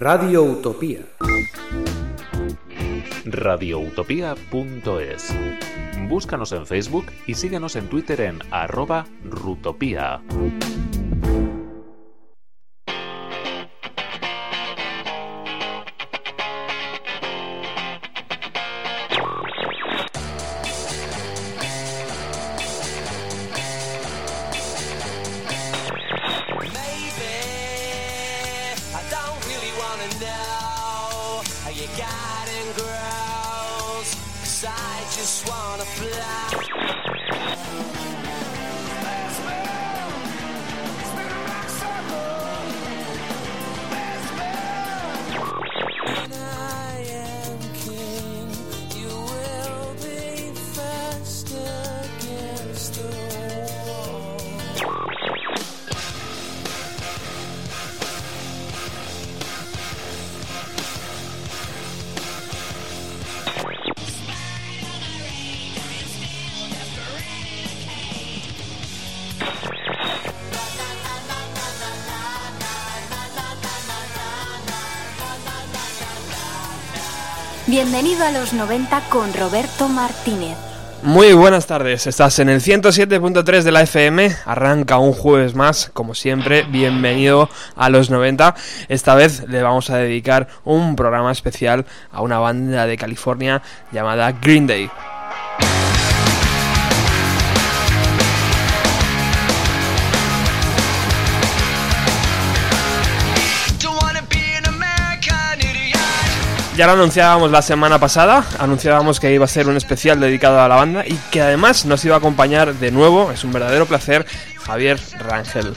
Radio Utopía. radioutopía.es. Búscanos en Facebook y síguenos en Twitter en arroba rutopía. A los 90 con Roberto Martínez. Muy buenas tardes, estás en el 107.3 de la FM, arranca un jueves más, como siempre, bienvenido a los 90. Esta vez le vamos a dedicar un programa especial a una banda de California llamada Green Day. Ya lo anunciábamos la semana pasada, anunciábamos que iba a ser un especial dedicado a la banda y que además nos iba a acompañar de nuevo, es un verdadero placer, Javier Rangel.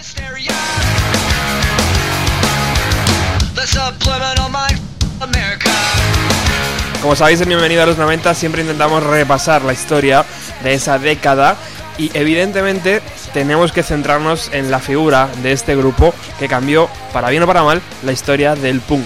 Como sabéis en Bienvenido a los 90 siempre intentamos repasar la historia de esa década y evidentemente tenemos que centrarnos en la figura de este grupo que cambió, para bien o para mal, la historia del punk.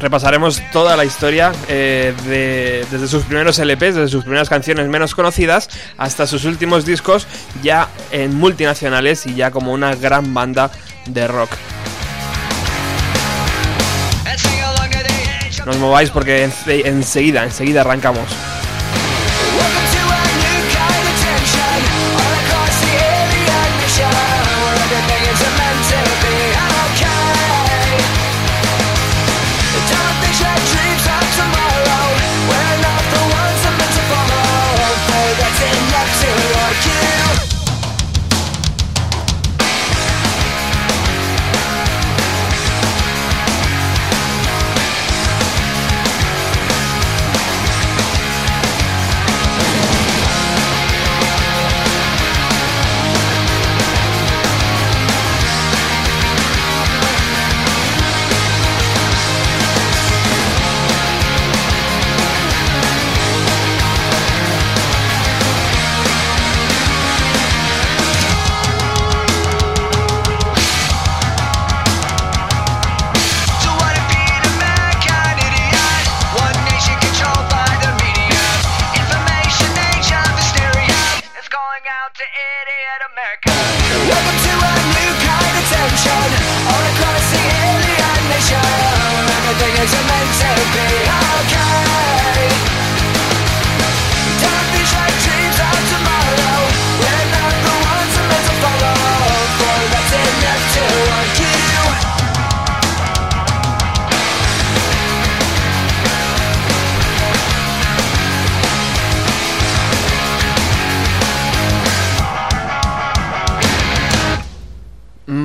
Repasaremos toda la historia eh, de- desde sus primeros LPs, desde sus primeras canciones menos conocidas hasta sus últimos discos ya en multinacionales y ya como una gran banda de rock. No os mováis porque ense- enseguida, enseguida arrancamos.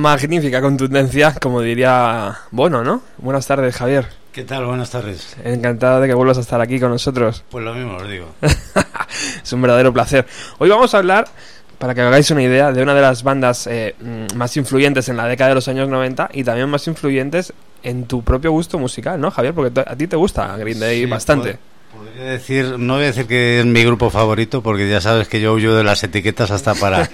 Magnífica contundencia, como diría Bono, ¿no? Buenas tardes, Javier. ¿Qué tal? Buenas tardes. Encantado de que vuelvas a estar aquí con nosotros. Pues lo mismo os digo. es un verdadero placer. Hoy vamos a hablar, para que hagáis una idea, de una de las bandas eh, mm, más influyentes en la década de los años 90 y también más influyentes en tu propio gusto musical, ¿no, Javier? Porque a ti te gusta Green Day Sí, bastante. Podría decir, no voy a decir que es mi grupo favorito, porque ya sabes que yo huyo de las etiquetas hasta para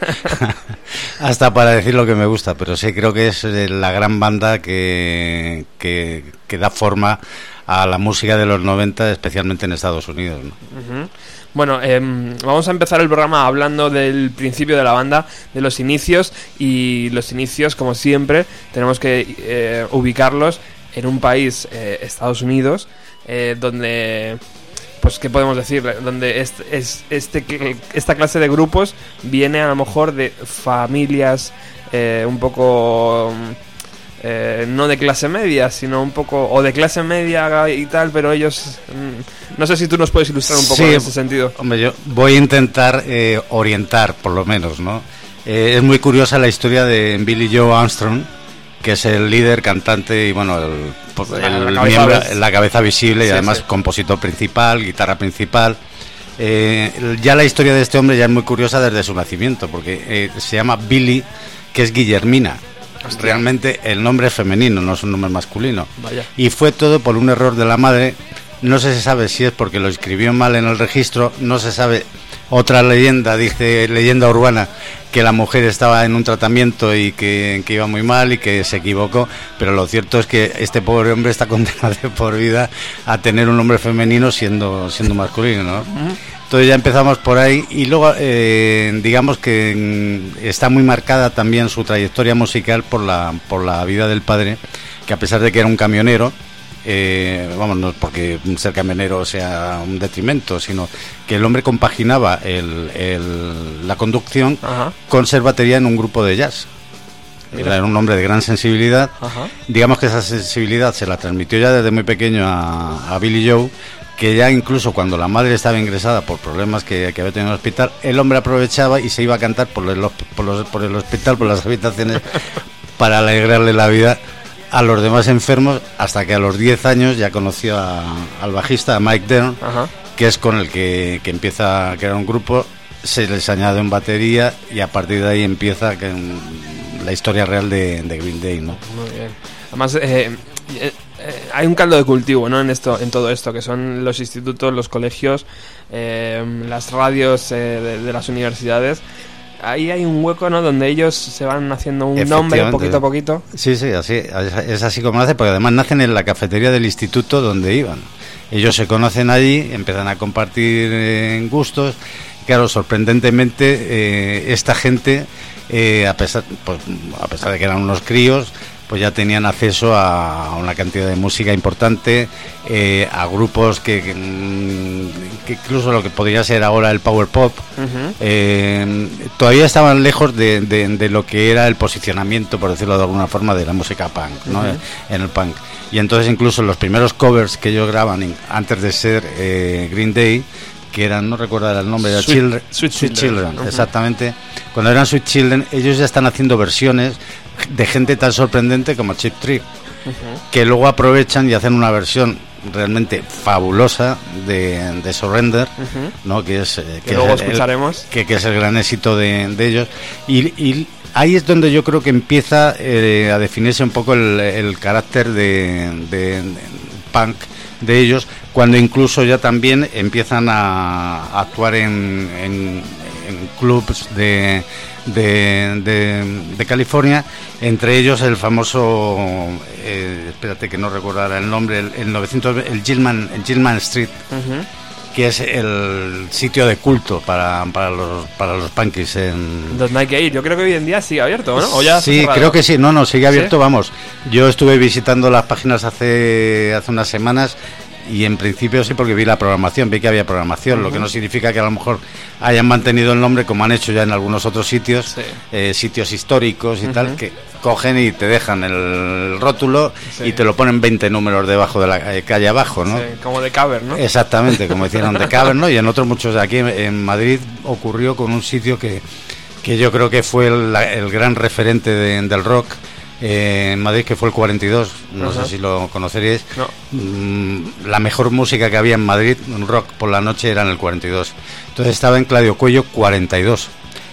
hasta para decir lo que me gusta, pero sí creo que es eh, la gran banda que, que, que da forma a la música de los 90, especialmente en Estados Unidos. Bueno, em, vamos a empezar el programa hablando del principio de la banda, de los inicios y los inicios, como siempre, tenemos que eh, ubicarlos en un país, eh, Estados Unidos, eh, donde, pues, ¿qué podemos decir? Donde est- es, este, esta clase de grupos viene a lo mejor de familias eh, un poco... mm, eh, no de clase media, sino un poco, o de clase media y tal, pero ellos, mm, no sé si tú nos puedes ilustrar un poco Sí. en ese sentido. Hombre, yo voy a intentar eh, orientar, por lo menos, ¿no? Eh, es muy curiosa la historia de Billy Joe Armstrong, que es el líder, cantante y, bueno, el, pues, La- el la cabeza miembro, vis- la cabeza visible y Sí, además sí. compositor principal, guitarra principal. Eh, ya la historia de este hombre ya es muy curiosa desde su nacimiento, porque eh, se llama Billy, que es Guillermina. Realmente el nombre es femenino, no es un nombre masculino. Vaya. Y fue todo por un error de la madre. No se sabe si es porque lo escribió mal en el registro, no se sabe. Otra leyenda, dice leyenda urbana, que la mujer estaba en un tratamiento y que, que iba muy mal y que se equivocó, pero lo cierto es que este pobre hombre está condenado de por vida a tener un nombre femenino siendo, siendo masculino, ¿no? Entonces ya empezamos por ahí y luego eh, digamos que mm, está muy marcada también su trayectoria musical por la, por la vida del padre, que a pesar de que era un camionero, eh, vamos, no porque ser camionero sea un detrimento, sino que el hombre compaginaba el- el- la conducción Ajá. con ser batería en un grupo de jazz. Era un hombre de gran sensibilidad. Ajá. Digamos que esa sensibilidad se la transmitió ya desde muy pequeño a, a Billy Joe, que ya incluso cuando la madre estaba ingresada por problemas que, que había tenido en el hospital, el hombre aprovechaba y se iba a cantar por el, por los- por el hospital, por las habitaciones, para alegrarle la vida a los demás enfermos, hasta que a los 10 años ya conoció a- al bajista, a Mike Dern, Ajá. que es con el que, que empieza a crear un grupo, se les añade en batería y a partir de ahí empieza que, la historia real de, de Green Day, ¿no? Muy bien. Además, eh, eh, eh, hay un caldo de cultivo, ¿no? En esto, en todo esto, que son los institutos, los colegios, eh, las radios eh, de, de las universidades. Ahí hay un hueco, ¿no? Donde ellos se van haciendo un nombre poquito a poquito. Sí, sí, así, es así como nace, porque además nacen en la cafetería del instituto donde iban. Ellos se conocen allí, empiezan a compartir eh, gustos. Claro, sorprendentemente, eh, esta gente, eh, a, pesar, pues, a pesar de que eran unos críos, pues ya tenían acceso a una cantidad de música importante, eh, a grupos que, que, mm, que incluso lo que podría ser ahora el power pop, eh, todavía estaban lejos de, de- de lo que era el posicionamiento, por decirlo de alguna forma, de la música punk, ¿no? En el punk. Y entonces incluso los primeros covers que ellos graban antes de ser eh, Green Day, que eran, no recuerdo el nombre, Sweet- Children, Sweet Children. Ujú. exactamente. Cuando eran Sweet Children, ellos ya están haciendo versiones de gente tan sorprendente como Chip Trick, que luego aprovechan y hacen una versión realmente fabulosa de, de Surrender. ¿no? que es, eh, Que que luego es el- escucharemos. que, que es el gran éxito de, de ellos. Y, y ahí es donde yo creo que empieza eh, a definirse un poco el, el carácter de, de- de punk de ellos, cuando incluso ya también empiezan a, a actuar en, en, en clubs de, de, de- de California, entre ellos el famoso, eh, espérate que no recuerdo ahora el nombre, el, el 900, el Gilman, el Gilman Street, que es el sitio de culto para, para los para los punkies en Donde hay que ir. Yo creo que hoy en día sigue abierto, ¿no? O ya sí creo que sí no no sigue abierto ¿Sí? vamos yo estuve visitando las páginas hace hace unas semanas y en principio sí porque vi la programación vi que había programación lo que no significa que a lo mejor hayan mantenido el nombre como han hecho ya en algunos otros sitios Sí. eh, sitios históricos y tal que cogen y te dejan el rótulo Sí. y te lo ponen 20 números debajo de la eh, calle abajo no Sí, como de cover, ¿no? Exactamente, como hicieron de Cavern, ¿no? Y en otros muchos aquí en, en Madrid ocurrió con un sitio que, que yo creo que fue el, el gran referente de- del rock eh, en Madrid, que fue el 42, no sé si lo conoceríais. No. Mm, la mejor música que había en Madrid, un rock por la noche, era en el 42. Entonces estaba en Claudio Cuello 42.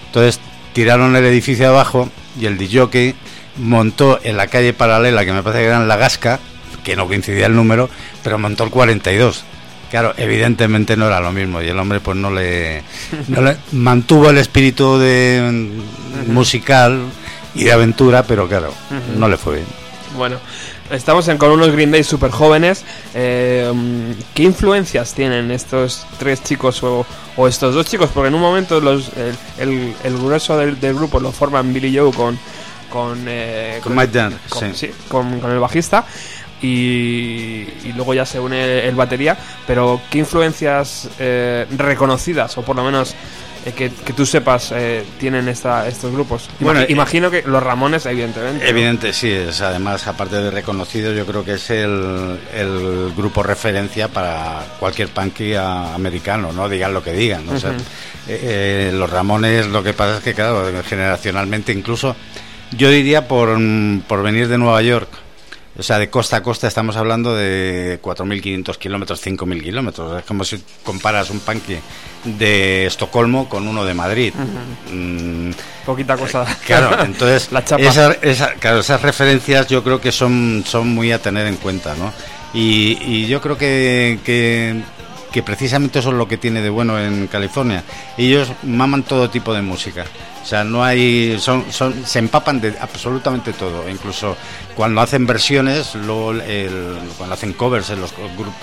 Entonces tiraron el edificio abajo y el DJ montó en la calle paralela, que me parece que era en La Gasca, que no coincidía el número, pero montó el 42. Claro, evidentemente no era lo mismo y el hombre pues no le, no le- mantuvo el espíritu de musical y de aventura, pero claro, no le fue bien. Bueno, estamos en- con unos Green Day super jóvenes. Eh, ¿Qué influencias tienen estos tres chicos o, o estos dos chicos? Porque en un momento los, el, el- el grueso del, del grupo lo forman Billy Joe con con, eh, Con Mike Dunn, con- sí. con- con el bajista y, y luego ya se une el batería. Pero ¿qué influencias eh, reconocidas o por lo menos que, que tú sepas eh, tienen esta, estos grupos? Ima- Bueno, eh, imagino que los Ramones, evidentemente. ¿no? Evidente, sí, es además, aparte de reconocido, yo creo que es el, el grupo referencia para cualquier punky a- americano, ¿no? Digan lo que digan. ¿no? O sea, Ujú. eh, eh, los Ramones, lo que pasa es que, claro, generacionalmente, incluso, yo diría por, mm, por venir de Nueva York, o sea, de costa a costa estamos hablando de 4.500 kilómetros, 5.000 kilómetros. Es como si comparas un punky de Estocolmo con uno de Madrid. Mm, Poquita cosa. Claro, entonces La chapa. esa- esa- claro, esas referencias yo creo que son, son muy a tener en cuenta, ¿no? Y, y yo creo que, que, que precisamente eso es lo que tiene de bueno en California. Ellos maman todo tipo de música. O sea, no hay. Son, son, se empapan de absolutamente todo. Incluso cuando hacen versiones, luego cuando hacen covers en los,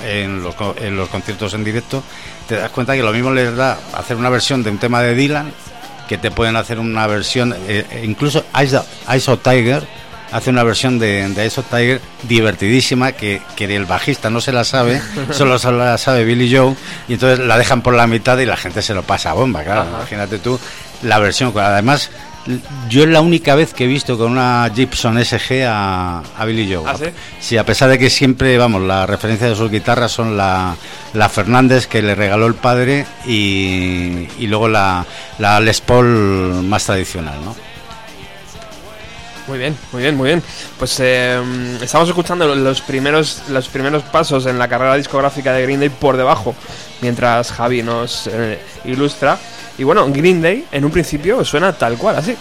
en, los, en los conciertos en directo, te das cuenta que lo mismo les da hacer una versión de un tema de Dylan que te pueden hacer una versión, eh, incluso Ice, Ice of Tiger hace una versión de, de Ice of Tiger divertidísima que, que el bajista no se la sabe, solo se la sabe Billy Joe, y entonces la dejan por la mitad y la gente se lo pasa a bomba, claro. Ajá. Imagínate tú la versión, además yo es la única vez que he visto con una Gibson SG a, a Billy Joe. ¿Ah, sí? Sí, a pesar de que siempre, vamos, la referencia de sus guitarras son la, la Fernández que le regaló el padre y, y luego la, la Les Paul más tradicional, ¿no? Muy bien, muy bien, muy bien. Pues eh, estamos escuchando los primeros, los primeros pasos en la carrera discográfica de Green Day por debajo, mientras Javi nos eh, ilustra. Y bueno, Green Day en un principio suena tal cual, así.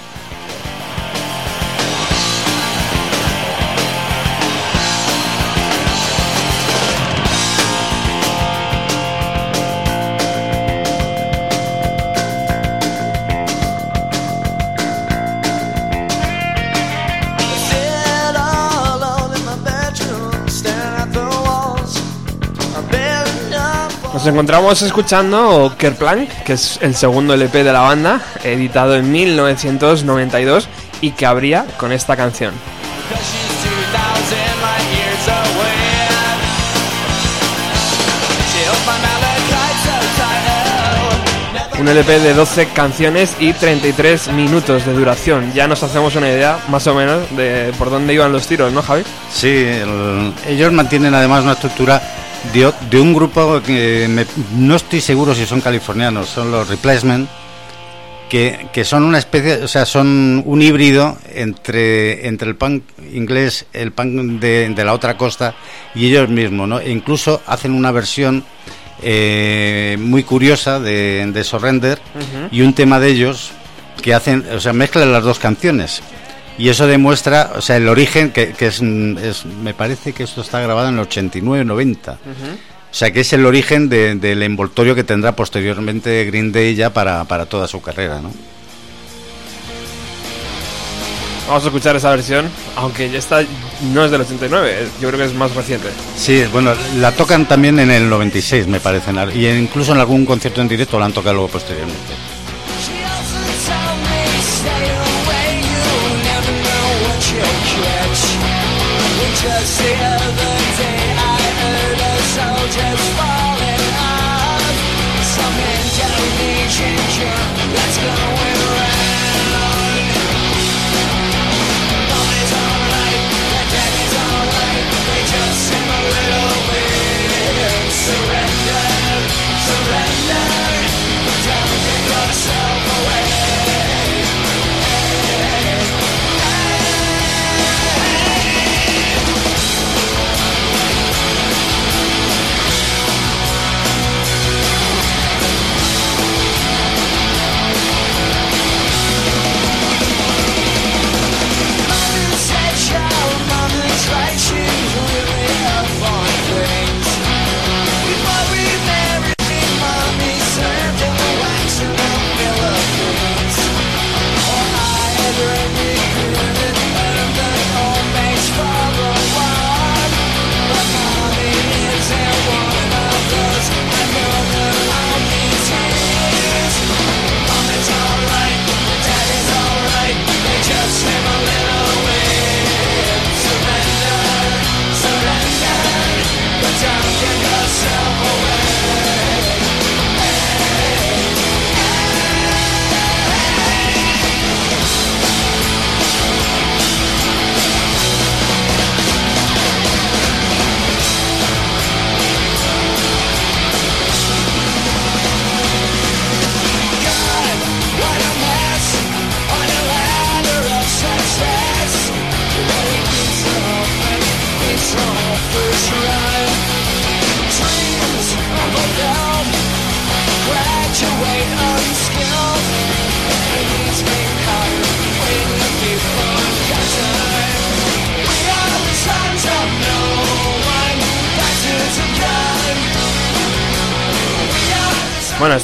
Nos encontramos escuchando Kerplank, que es el segundo LP de la banda, editado en 1992 y que abría con esta canción. Cause she's 2,000 light years away. She held my malachite so tight. Un LP de 12 canciones y 33 minutos de duración. Ya nos hacemos una idea, más o menos, de por dónde iban los tiros, ¿no, Javi? Sí, el- ellos mantienen además una estructura de, un grupo que me- no estoy seguro si son californianos, son los Replacement, que, que son una especie, o sea, son un híbrido entre, entre el punk inglés, el punk de, de la otra costa y ellos mismos, ¿no? E incluso hacen una versión eh, muy curiosa de, de Surrender y un tema de ellos que hacen, o sea, mezclan las dos canciones. Y eso demuestra, o sea, el origen, que, que es, es- me parece que esto está grabado en el 89-90. O sea, que es el origen de- del envoltorio que tendrá posteriormente Green Day ya para, para toda su carrera, ¿no? Vamos a escuchar esa versión, aunque ya esta no es del 89, yo creo que es más reciente. Sí, bueno, la tocan también en el 96, me parece, y incluso en algún concierto en directo la han tocado luego posteriormente.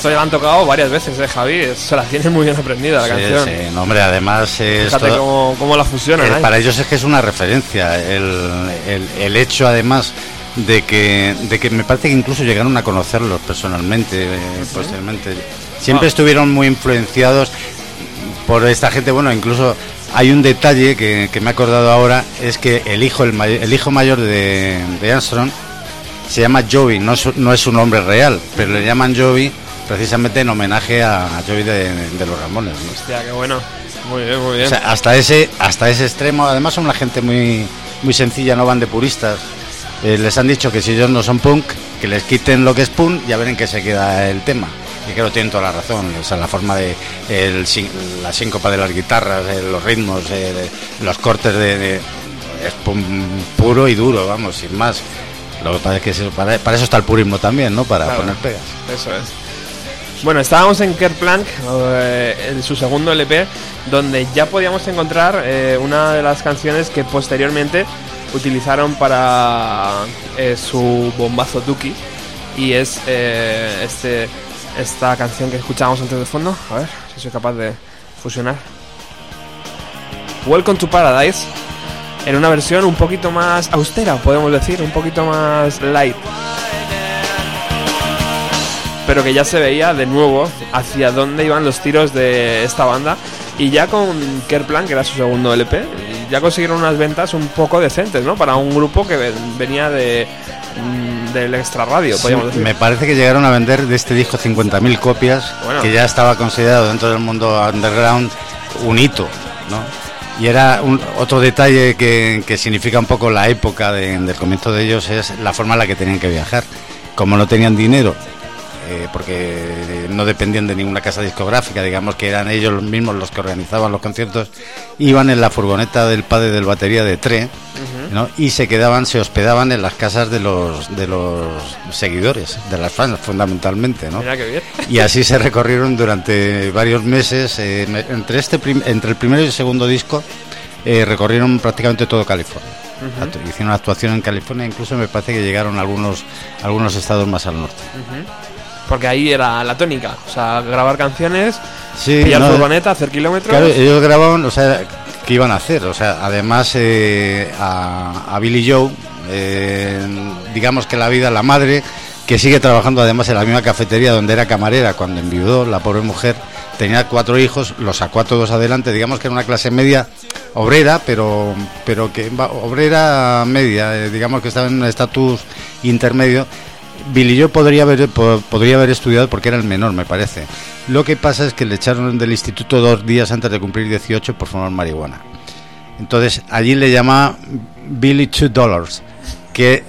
Esto ya han tocado varias veces, ¿eh, Javi? Se la tienen muy bien aprendida la Sí, canción. sí, no, hombre, además es Fíjate todo- cómo, cómo la fusionan. Eh, ahí. para ellos es que es una referencia. El, el- el hecho, además, de que, de que me parece que incluso llegaron a conocerlos personalmente, eh, posteriormente. Siempre Ah. estuvieron muy influenciados por esta gente. Bueno, incluso hay un detalle que, que me he acordado ahora: es que el hijo, el, may- el hijo mayor de, de Armstrong se llama Joey, no es, no es su nombre real, pero le llaman Joey precisamente en homenaje a, a Joey de, de los Ramones. ¿no? Hostia, qué bueno. Muy bien, muy bien. O sea, hasta ese, hasta ese extremo, además son una gente muy, muy sencilla, no van de puristas. Eh, les han dicho que si ellos no son punk, que les quiten lo que es punk, ya verán que se queda el tema. Y creo que tienen toda la razón. O sea, la forma de el, la síncopa de las guitarras, eh, los ritmos, eh, los cortes de, de- es puro y duro, vamos, sin más. Lo que pasa es que para, para eso está el purismo también, ¿no? Para Claro. poner pegas. Eso es. Bueno, estábamos en Kerplank, eh, en su segundo LP, donde ya podíamos encontrar eh, una de las canciones que posteriormente utilizaron para eh, su bombazo Duki. Y es eh, este, esta canción que escuchábamos antes de fondo. A ver si soy capaz de fusionar. Welcome to Paradise. En una versión un poquito más austera, podemos decir, un poquito más light pero que ya se veía de nuevo hacia dónde iban los tiros de esta banda. Y ya con Kerplan, que era su segundo LP, ya consiguieron unas ventas un poco decentes, ¿no? Para un grupo que ven- venía de mm, del extra radio, Sí, podríamos decir. me parece que llegaron a vender de este disco 50.000 copias, Bueno. que ya estaba considerado dentro del mundo underground un hito, ¿no? Y era un- otro detalle que, que significa un poco la época de- del comienzo de ellos, es la forma en la que tenían que viajar. Como no tenían dinero, eh, porque no dependían de ninguna casa discográfica, digamos que eran ellos mismos los que organizaban los conciertos, iban en la furgoneta del padre del batería de Tre, ¿no? y se quedaban, se hospedaban en las casas de los, de los seguidores, de las fans fundamentalmente, ¿no? Y así se recorrieron durante varios meses, eh, entre, este entre el primero y el segundo disco, eh, recorrieron prácticamente todo California. Hicieron actuación en California, incluso me parece que llegaron a algunos, algunos estados más al norte. Porque ahí era la tónica. O sea, grabar canciones, Sí, pillar no, furgoneta, hacer kilómetros. Claro, ellos grababan, o sea, ¿qué iban a hacer? O sea, además eh, a, a Billy Joe, eh, digamos que la vida, la madre, que sigue trabajando además en la misma cafetería donde era camarera cuando enviudó la pobre mujer, tenía cuatro hijos, los sacó a todos adelante, digamos que era una clase media obrera, pero, pero que obrera media, eh, digamos que estaba en un estatus intermedio. Billy Joe podría haber, po- podría haber estudiado porque era el menor, me parece. Lo que pasa es que le echaron del instituto dos días antes de cumplir 18 por fumar marihuana. Entonces allí le llama Billy Two Dollars. Que,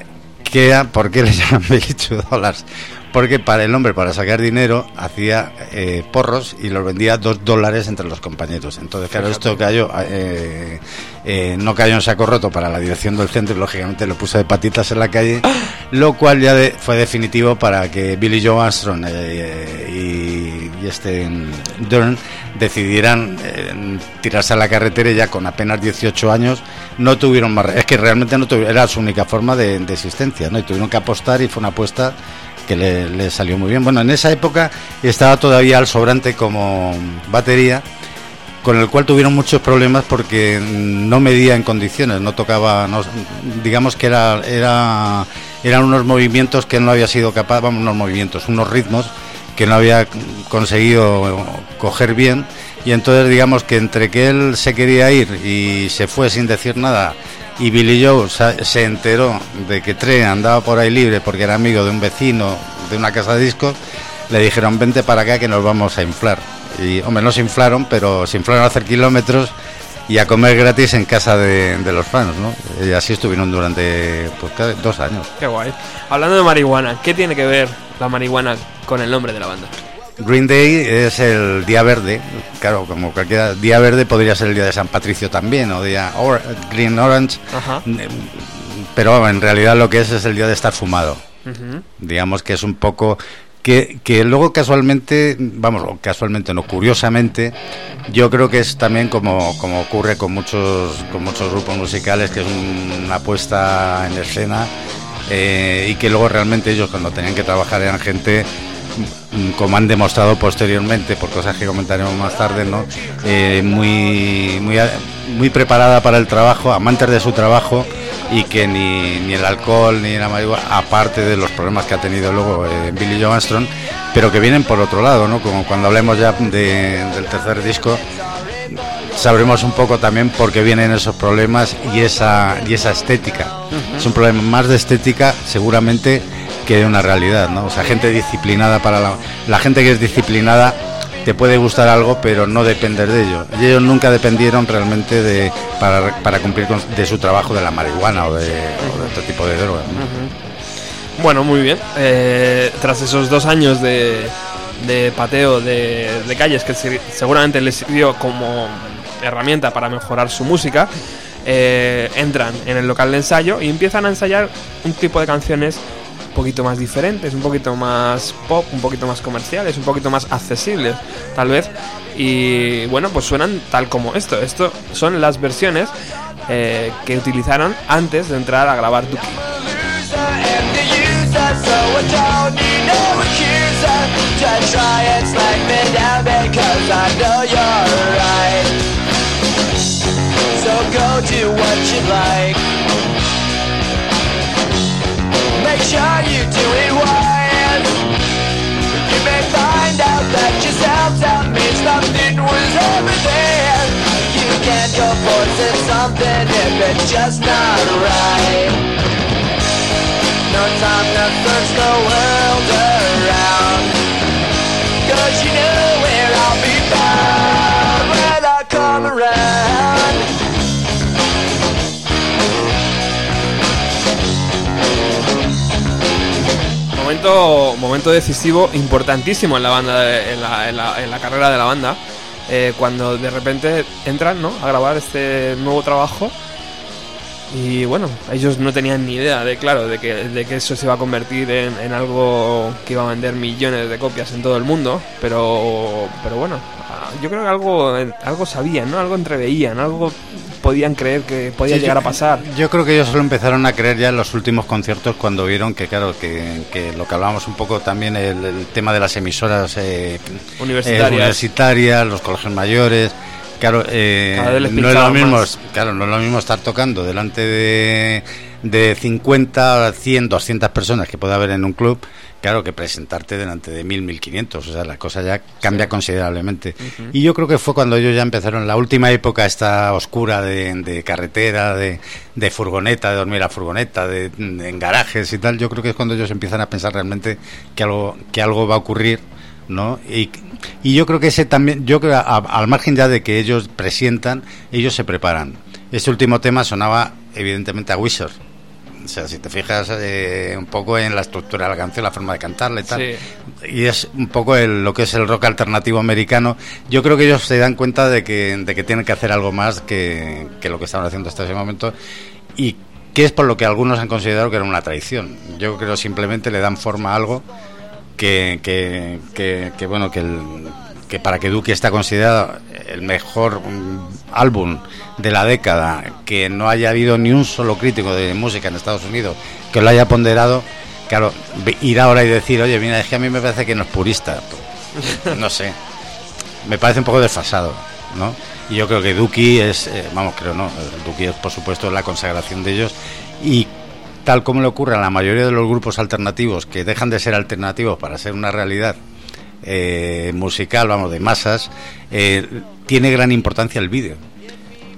que ¿Por qué le llaman Billy Two Dollars? Porque para el hombre, para sacar dinero, hacía eh, porros y los vendía dos dólares entre los compañeros. Entonces, claro, esto cayó, eh, eh, no cayó en saco roto para la dirección del centro y lógicamente lo puso de patitas en la calle, lo cual ya de- fue definitivo para que Billy Joe Armstrong y, y este mm, Dern decidieran tirarse a la carretera y ya con apenas 18 años no tuvieron más es que realmente no tuvieron, era su única forma de, de existencia ¿no? y tuvieron que apostar y fue una apuesta que le, salió muy bien. Bueno en esa época estaba todavía al sobrante como batería con el cual tuvieron muchos problemas porque no medía en condiciones, no tocaba, no- digamos que era, era, eran unos movimientos que no había sido capaz, vamos, unos movimientos, unos ritmos que no había conseguido coger bien. Y entonces digamos que entre que él se quería ir y se fue sin decir nada y Billy Joe se enteró de que Trey andaba por ahí libre porque era amigo de un vecino de una casa de discos, le dijeron vente para acá que nos vamos a inflar. Y hombre, no se inflaron, pero se inflaron a hacer kilómetros y a comer gratis en casa de, los fans. Y así estuvieron durante pues, dos años. Qué guay. Hablando de marihuana, ¿qué tiene que ver la marihuana con el nombre de la banda? Green Day es el día verde, claro, como cualquier día verde podría ser el día de San Patricio también, o día or- Green Orange, Ajá. pero en realidad lo que es es el día de estar fumado. Digamos que es un poco que, que luego casualmente, vamos, casualmente no, curiosamente, yo creo que es también como, como ocurre con muchos, con muchos grupos musicales, que es un- una puesta en escena eh, y que luego realmente ellos cuando tenían que trabajar eran gente mm, como han demostrado posteriormente, por cosas que comentaremos más tarde, ¿no? Eh, muy, muy, muy preparada para el trabajo, amantes de su trabajo y que ni, ni el alcohol ni la marihuana, aparte de los problemas que ha tenido luego eh, Billy Joe Armstrong, pero que vienen por otro lado, ¿no? Como cuando hablemos ya de- del tercer disco, sabremos un poco también por qué vienen esos problemas y esa, y esa estética. Es un problema más de estética seguramente una realidad, ¿no? O sea, gente disciplinada para la, gente que es disciplinada te puede gustar algo, pero no depender de ello. Y ellos nunca dependieron realmente de para, para cumplir con, de su trabajo de la marihuana o de, o otro tipo de drogas. ¿no? Bueno, muy bien. Eh, tras esos dos años de, pateo de, calles que se- seguramente les sirvió como herramienta para mejorar su música, eh, entran en el local de ensayo y empiezan a ensayar un tipo de canciones poquito más diferentes, un poquito más pop, un poquito más comerciales, un poquito más accesibles, tal vez. Y bueno, pues suenan tal como esto. Esto son las versiones eh, que utilizaron antes de entrar a grabar Duki. So go do what you like. Sure you do it wise. You may find out that yourself that means nothing was ever there. You can't go forcing something if it's just not right. No time to search the world around Cause you know where I'll be found When I come around Momento, momento decisivo, importantísimo en la banda, en, la, en la- carrera de la banda, eh, cuando de repente entran, ¿no? A grabar este nuevo trabajo y bueno, ellos no tenían ni idea de, claro, de que, de que eso se iba a convertir en, en algo que iba a vender millones de copias en todo el mundo, pero, pero bueno, ah, yo creo que algo, algo sabían, ¿no? Algo entreveían, algo podían creer que podía Sí, llegar yo- a pasar. Yo creo que ellos lo empezaron a creer ya en los últimos conciertos cuando vieron que, claro, que, que lo que hablábamos un poco también, el, el tema de las emisoras eh, Universitarias. eh, universitarias, los colegios mayores. Claro, eh, no es lo mismo, más. claro, no es lo mismo estar tocando delante de, de 50, 100, 200 personas que puede haber en un club, claro, que presentarte delante de 1000, 1500, o sea, la cosa ya cambia considerablemente. Y yo creo que fue cuando ellos ya empezaron la última época esta oscura de, de carretera, de, de furgoneta, de dormir a furgoneta, de, de- en garajes y tal, yo creo que es cuando ellos empiezan a pensar realmente que algo, que algo va a ocurrir, ¿no? Y, y yo creo que ese también, yo creo, a- al margen ya de que ellos presientan, ellos se preparan. Este último tema sonaba evidentemente a Wizard. O sea, si te fijas eh, un poco en la estructura de la canción, la forma de cantarla y tal, Sí. y es un poco el- lo que es el rock alternativo americano. Yo creo que ellos se dan cuenta de que, de que tienen que hacer algo más que, que lo que estaban haciendo hasta ese momento y que es por lo que algunos han considerado que era una traición. Yo creo simplemente le dan forma a algo que, que, que- que, bueno que, el- que para que Duki está considerado el mejor mm, álbum de la década, que no haya habido ni un solo crítico de música en Estados Unidos que lo haya ponderado, claro, ir ahora y decir, oye, mira, es que a mí me parece que no es purista, no sé, me parece un poco desfasado, ¿no? Y yo creo que Duki es, eh, vamos, creo no, Duki es por supuesto la consagración de ellos y tal como le ocurre a la mayoría de los grupos alternativos que dejan de ser alternativos para ser una realidad eh, musical, vamos, de masas, eh, tiene gran importancia el vídeo.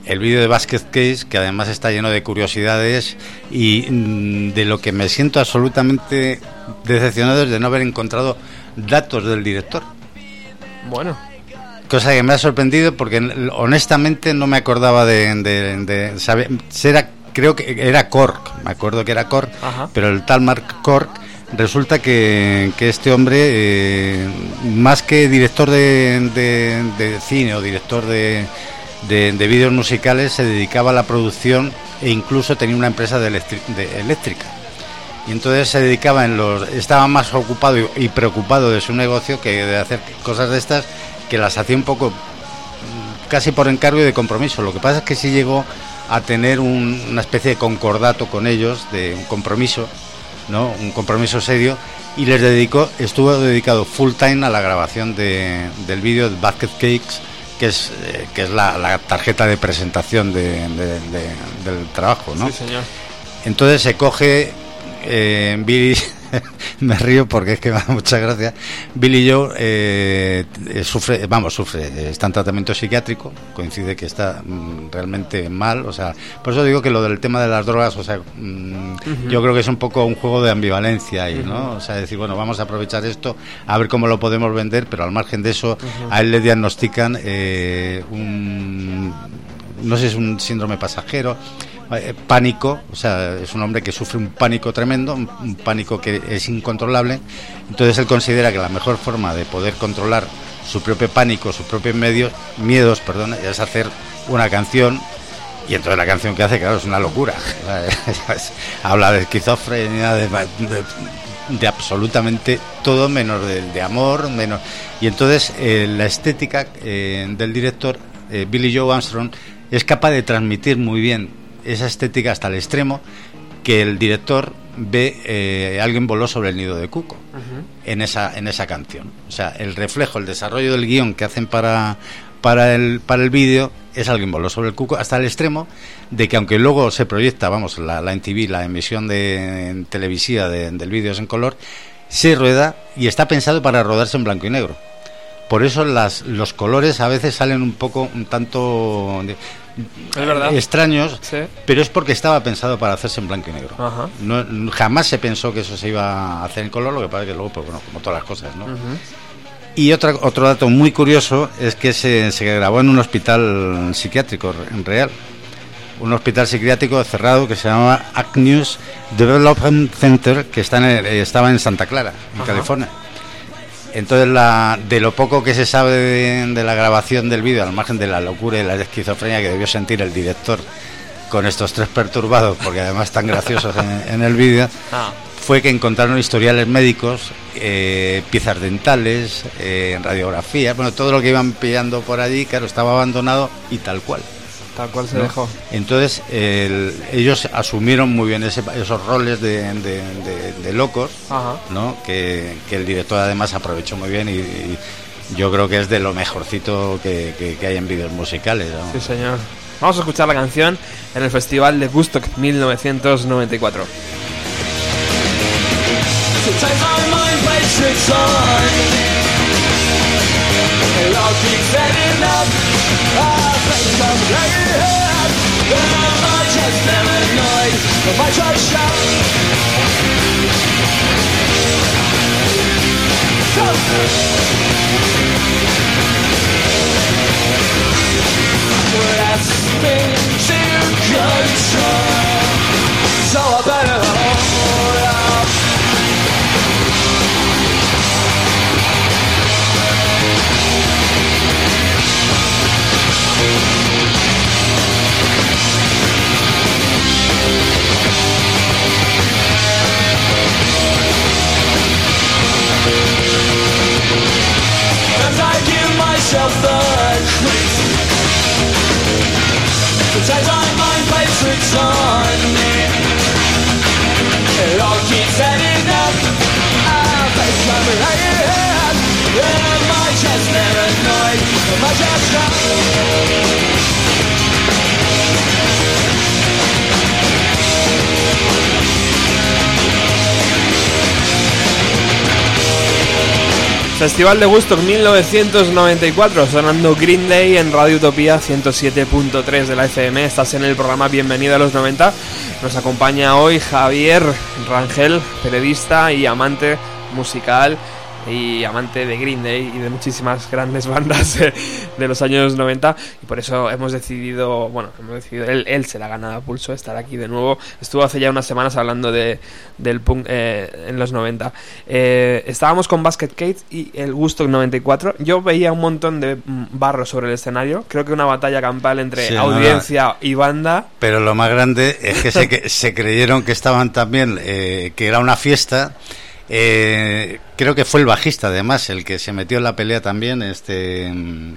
El vídeo de Basket Case, que además está lleno de curiosidades y mm, de lo que me siento absolutamente decepcionado es de no haber encontrado datos del director. Bueno, Cosa que me ha sorprendido porque honestamente no me acordaba de, de, de saber, era, creo que era Cork, me acuerdo que era Cork, Ajá. pero el tal Mark Cork resulta que, que este hombre, eh, más que director de, de- de cine o director de, de, de vídeos musicales, se dedicaba a la producción e incluso tenía una empresa de, de eléctrica. Y entonces se dedicaba en los. Estaba más ocupado y, preocupado de su negocio que de hacer cosas de estas que las hacía un poco mm, casi por encargo y de compromiso. Lo que pasa es que sí llegó a tener un- una especie de concordato con ellos, de un compromiso, ¿no? Un compromiso serio y les dedicó, estuvo dedicado full time a la grabación de- del vídeo de Basket Cakes, que es, eh, que es la, la tarjeta de presentación de- de- de- del trabajo, ¿no? Sí, señor. Entonces se coge eh, Billy, me río porque es que me da mucha gracia. Billy Joe eh, eh, sufre, vamos, sufre, eh, está en tratamiento psiquiátrico, coincide que está mm, realmente mal, o sea, por eso digo que lo del tema de las drogas, o sea, mm, yo creo que es un poco un juego de ambivalencia ahí, ¿no? O sea, decir, bueno, vamos a aprovechar esto, a ver cómo lo podemos vender, pero al margen de eso, a él le diagnostican eh, un, no sé, es un síndrome pasajero, eh, pánico, o sea, es un hombre que sufre un pánico tremendo, un, pánico que es incontrolable. Entonces él considera que la mejor forma de poder controlar su propio pánico, sus propios medios, miedos, perdón, es hacer una canción. Y entonces la canción que hace, claro, es una locura. Habla de esquizofrenia, de, de- de absolutamente todo menos de, de amor, menos. Y entonces eh, la estética eh, del director, Billy Joe Armstrong, es capaz de transmitir muy bien esa estética hasta el extremo que el director ve eh, alguien voló sobre el nido de cuco en esa en esa canción. O sea el reflejo el desarrollo del guion que hacen para para el para el vídeo es alguien voló sobre el cuco hasta el extremo de que aunque luego se proyecta vamos la, la MTV la emisión de televisiva de- del vídeo es en color se rueda y está pensado para rodarse en blanco y negro. Por eso las, los colores a veces salen un poco un tanto Es verdad. extraños Sí. pero es porque estaba pensado para hacerse en blanco y negro. Ajá. No, jamás se pensó que eso se iba a hacer en color, lo que pasa que luego, pues bueno, como todas las cosas, ¿no? Y otra, otro dato muy curioso es que se, se grabó en un hospital psiquiátrico en real. Un hospital psiquiátrico cerrado que se llamaba Agnews Development Center, que está en el- eh, estaba en Santa Clara, en Ajá. California. Entonces, la, de lo poco que se sabe de, de la grabación del vídeo, al margen de la locura y la esquizofrenia que debió sentir el director con estos tres perturbados, porque además están graciosos en, en el vídeo, Ah. fue que encontraron historiales médicos, eh, piezas dentales, eh, radiografías, bueno, todo lo que iban pillando por allí, claro, estaba abandonado y tal cual. Tal cual se ¿no? dejó. Entonces, el- ellos asumieron muy bien ese- esos roles de, de- de- de locos, Ajá. ¿no? Que, que el director además aprovechó muy bien y, y yo creo que es de lo mejorcito que, que- que hay en vídeos musicales. ¿no? Sí, señor. Vamos a escuchar la canción en el Festival de Woodstock 1994. Sometimes my mind plays tricks on It all keeps adding up I think I'm head And I just paranoid If I try to shout Grasping to control As I give myself the creeps Sometimes my mind plays tricks on me It all keeps adding up. I face my head Am I just paranoid? Am I Festival de Woodstock 1994, sonando Green Day en Radio Utopía 107.3 de la FM. Estás en el programa Bienvenido a los 90. Nos acompaña hoy Javier Rangel, periodista y amante musical y amante de Green Day y de muchísimas grandes bandas de, los años 90 y por eso hemos decidido, bueno, hemos decidido, él, él se la ha ganado a pulso estar aquí de nuevo. Estuvo hace ya unas semanas hablando de, del punk eh, en los 90. Eh, estábamos con Basket Case y el Woodstock 94. Yo veía un montón de mm, barro sobre el escenario. Creo que una batalla campal entre Sí, audiencia y banda. Pero lo más grande es que se, se creyeron que estaban también, eh, que era una fiesta. Eh, creo que fue el bajista, además, el que se metió en la pelea también. Este, mm,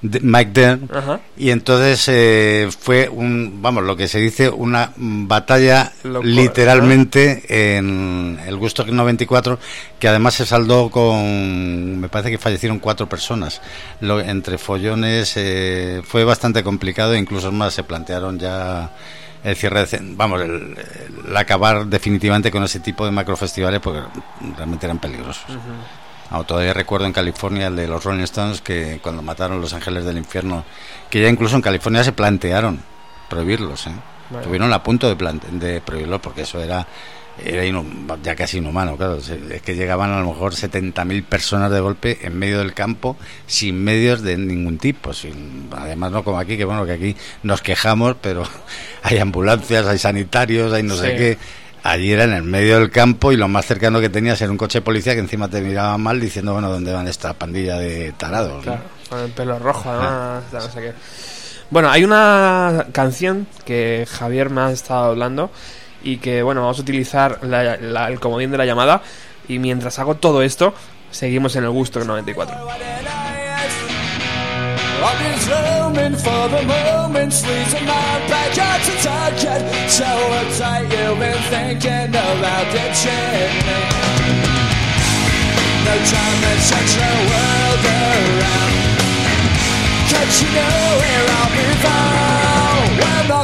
Mike Dern, Ajá. y entonces eh, fue un, vamos, lo que se dice, una batalla Loco, literalmente en el Gusto 94, que además se saldó con, me parece que fallecieron cuatro personas. Lo, entre follones eh, fue bastante complicado, incluso más se plantearon ya el cierre, de, vamos, el, el acabar definitivamente con ese tipo de macrofestivales porque realmente eran peligrosos. Todavía recuerdo en California el de los Rolling Stones que cuando mataron Los Ángeles del Infierno, que ya incluso en California se plantearon prohibirlos, ¿eh? Vale. Estuvieron a punto de, de prohibirlos porque eso era, era ya casi inhumano, claro. Es que llegaban a lo mejor 70.000 personas de golpe en medio del campo sin medios de ningún tipo. Sin, además, no como aquí, que bueno, que aquí nos quejamos, pero hay ambulancias, hay sanitarios, hay no sé qué. Allí era en el medio del campo y lo más cercano que tenías era un coche de policía que encima te miraba mal diciendo, bueno, ¿dónde van esta pandilla de tarados? no? Claro, con el pelo rojo, además, no sé qué. Bueno, hay una canción que Javier me ha estado hablando y que, bueno, vamos a utilizar la- el comodín de la llamada. Y mientras hago todo esto, seguimos en el gusto 94.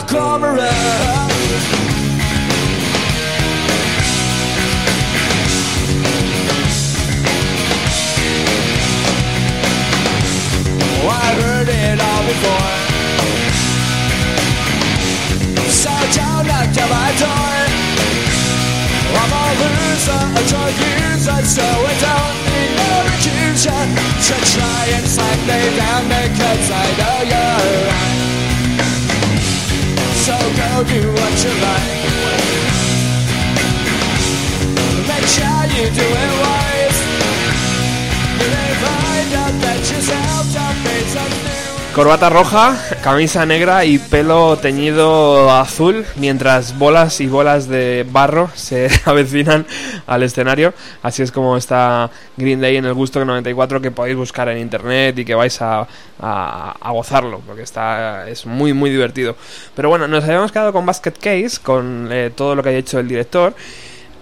Come around. I've heard it all before. So don't knock my door. I'm a loser, a drug user, so I don't need no try and slap me down because I know you're right. So go do what you like. Make sure you do it wise. You may Corbata roja, camisa negra y pelo teñido azul, mientras bolas y bolas de barro se avecinan al escenario. Así es como está Green Day en el Gusto 94 que podéis buscar en internet y que vais a, a- a gozarlo, porque está es muy muy divertido. Pero bueno, nos habíamos quedado con Basket Case, con eh, todo lo que ha hecho el director.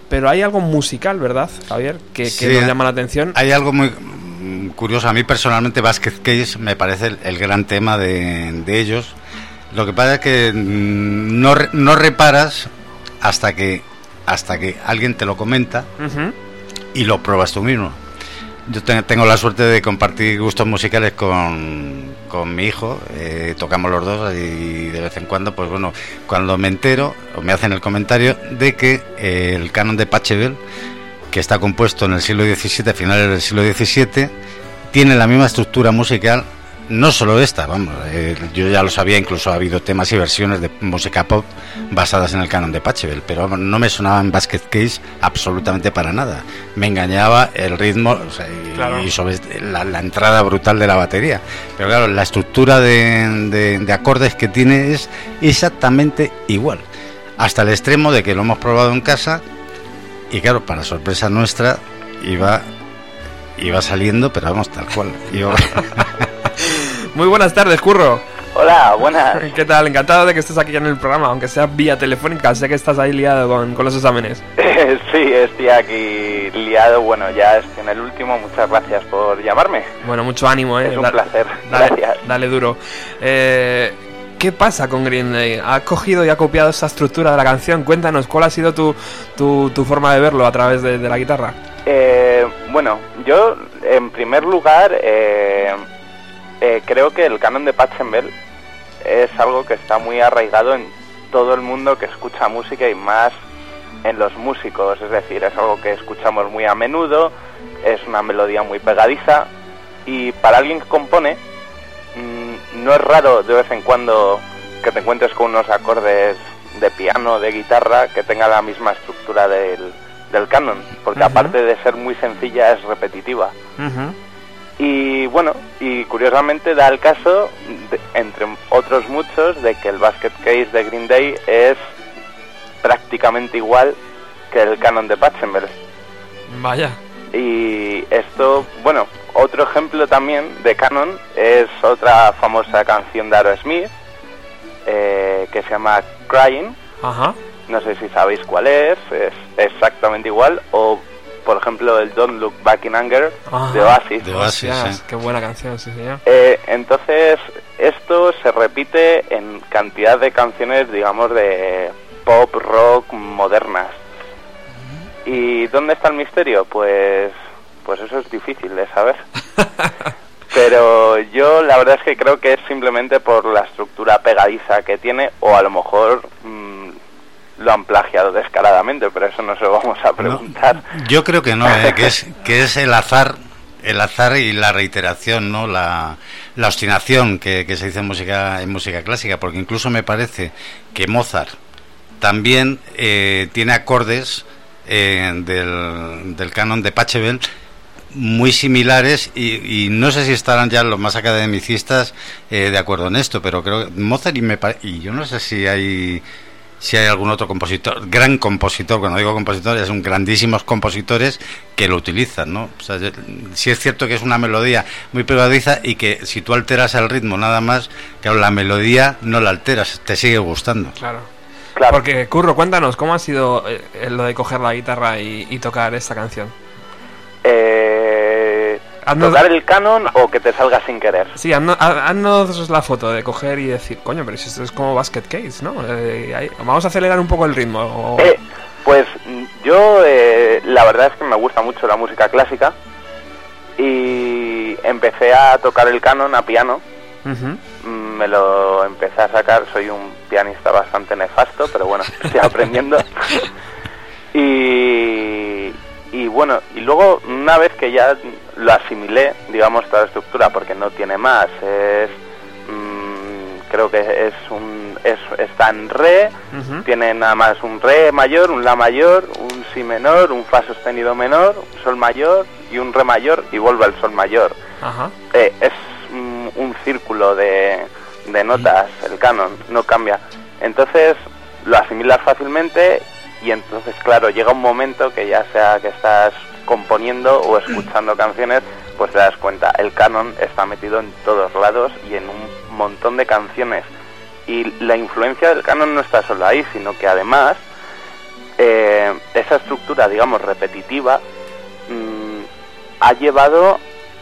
Pero hay algo musical, ¿verdad, Javier? Que, que Sí, nos llama la atención. Hay algo muy curioso. A mí personalmente Basket Case me parece el, el gran tema de, de ellos. Lo que pasa es que mm, no, no reparas hasta que, hasta que alguien te lo comenta y lo pruebas tú mismo. Yo te- tengo la suerte de compartir gustos musicales con, con mi hijo, eh, tocamos los dos y de vez en cuando, pues bueno, cuando me entero o me hacen el comentario de que eh, el canon de Pachelbel, que está compuesto en el siglo XVII, finales del siglo XVII, tiene la misma estructura musical, no solo esta, vamos, eh, yo ya lo sabía, incluso ha habido temas y versiones de música pop basadas en el canon de Pachelbel, pero vamos, no me sonaba en Basket Case absolutamente para nada. Me engañaba el ritmo o sea, y, Claro. y sobre la, la entrada brutal de la batería. Pero claro, la estructura de, de- de acordes que tiene es exactamente igual. Hasta el extremo de que lo hemos probado en casa y claro, para sorpresa nuestra, iba, iba saliendo, pero vamos, tal cual. Iba- Muy buenas tardes, Curro. Hola, buenas. ¿Qué tal? Encantado de que estés aquí en el programa, aunque sea vía telefónica. Sé que estás ahí liado con, con los exámenes. sí, estoy aquí liado. Bueno, ya estoy en el último. Muchas gracias por llamarme. Bueno, mucho ánimo, ¿eh? Es un Da- placer. Dale, Gracias. dale duro. Eh, ¿Qué pasa con Green Day? ¿Ha cogido y ha copiado esa estructura de la canción? Cuéntanos, ¿cuál ha sido tu, tu, tu forma de verlo a través de, de la guitarra? Eh, bueno, yo en primer lugar eh, eh, creo que el canon de Pachelbel es algo que está muy arraigado en todo el mundo que escucha música y más en los músicos, es decir, es algo que escuchamos muy a menudo, es una melodía muy pegadiza y para alguien que compone no es raro de vez en cuando que te encuentres con unos acordes de piano, de guitarra, que tenga la misma estructura del, del canon, porque aparte de ser muy sencilla es repetitiva. Y bueno, y curiosamente da el caso, de- entre otros muchos, de que el Basket Case de Green Day es prácticamente igual que el canon de Pachelbel. Vaya. Y esto, bueno, otro ejemplo también de canon es otra famosa canción de Aerosmith eh, que se llama Crying. Ajá. No sé si sabéis cuál es, es exactamente igual. O, por ejemplo, el Don't Look Back in Anger Ajá. de Oasis. De Oasis, sí. Qué buena canción, sí, señor. Eh, entonces, esto se repite en cantidad de canciones, digamos, de pop, rock, modernas. ¿Y dónde está el misterio? Pues, pues eso es difícil de saber. Pero yo la verdad es que creo que es simplemente por la estructura pegadiza que tiene, o a lo mejor mm, lo han plagiado descaradamente, pero eso no se lo vamos a preguntar. No, yo creo que no, eh, que es que es el azar, el azar y la reiteración, no, la, la obstinación que, que se dice en música en música clásica, porque incluso me parece que Mozart también eh, tiene acordes eh, del, del canon de Pachelbel muy similares y, y no sé si estarán ya los más academicistas eh, de acuerdo en esto, pero creo que Mozart y, me pare- y yo no sé si hay si hay algún otro compositor, gran compositor, cuando digo compositor, son grandísimos compositores que lo utilizan, ¿no? O sea, yo- sí es cierto que es una melodía muy pegadiza y que si tú alteras el ritmo nada más, claro, la melodía no la alteras, te sigue gustando. Claro. Claro. Porque, Curro, cuéntanos, ¿cómo ha sido eh, eh, lo de coger la guitarra y, y tocar esta canción? Eh, Haznos- ¿Tocar el canon o que te salga sin querer? Sí, hazno- ha- haznos la foto de coger y decir, coño, pero si esto es como Basket Case, ¿no? Eh, ahí- vamos a acelerar un poco el ritmo. o- Eh, pues yo eh, la verdad es que me gusta mucho la música clásica y empecé a tocar el canon a piano. Mm, Me lo empecé a sacar, soy un pianista bastante nefasto, pero bueno, estoy aprendiendo. y, y bueno, y luego una vez que ya lo asimilé, digamos, toda la estructura, porque no tiene más, es mm, creo que es un es, está en re, tiene nada más un re mayor, un la mayor, un si menor, un fa sostenido menor, un sol mayor y un re mayor y vuelve al sol mayor. Ajá. Eh, es mm, un círculo de, de notas, el canon, no cambia. Entonces lo asimilas fácilmente y entonces, claro, llega un momento que ya sea que estás componiendo o escuchando canciones, pues te das cuenta, el canon está metido en todos lados y en un montón de canciones. Y la influencia del canon no está solo ahí, sino que además eh, esa estructura, digamos, repetitiva, mm, ha llevado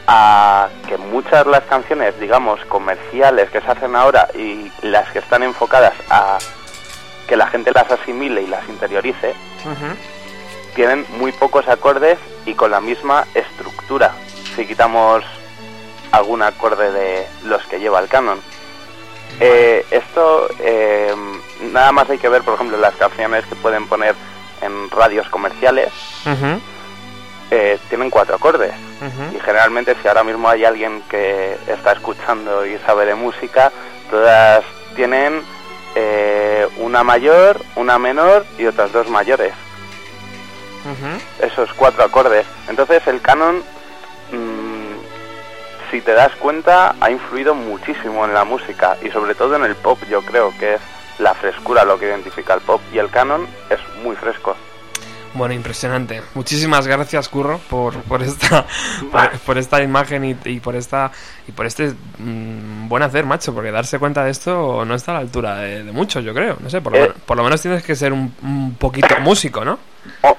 a que muchas de las canciones, digamos, comerciales que se hacen ahora y las que están enfocadas a que la gente las asimile y las interiorice, tienen muy pocos acordes y con la misma estructura. Si quitamos algún acorde de los que lleva el canon. Eh, esto eh, nada más hay que ver, por ejemplo, las canciones que pueden poner en radios comerciales. Eh, tienen cuatro acordes. Y generalmente si ahora mismo hay alguien que está escuchando y sabe de música, todas tienen eh, una mayor, una menor y otras dos mayores. Esos cuatro acordes. Entonces el canon, mm, si te das cuenta, ha influido muchísimo en la música y sobre todo en el pop, yo creo que es la frescura lo que identifica el pop y el canon es muy fresco. Bueno, impresionante. Muchísimas gracias, Curro, por, por esta por, por esta imagen y, y por esta y por este mm, buen hacer, macho, porque darse cuenta de esto no está a la altura de, de mucho, yo creo. No sé, por lo, Eh. por lo menos tienes que ser un, un poquito músico, ¿no?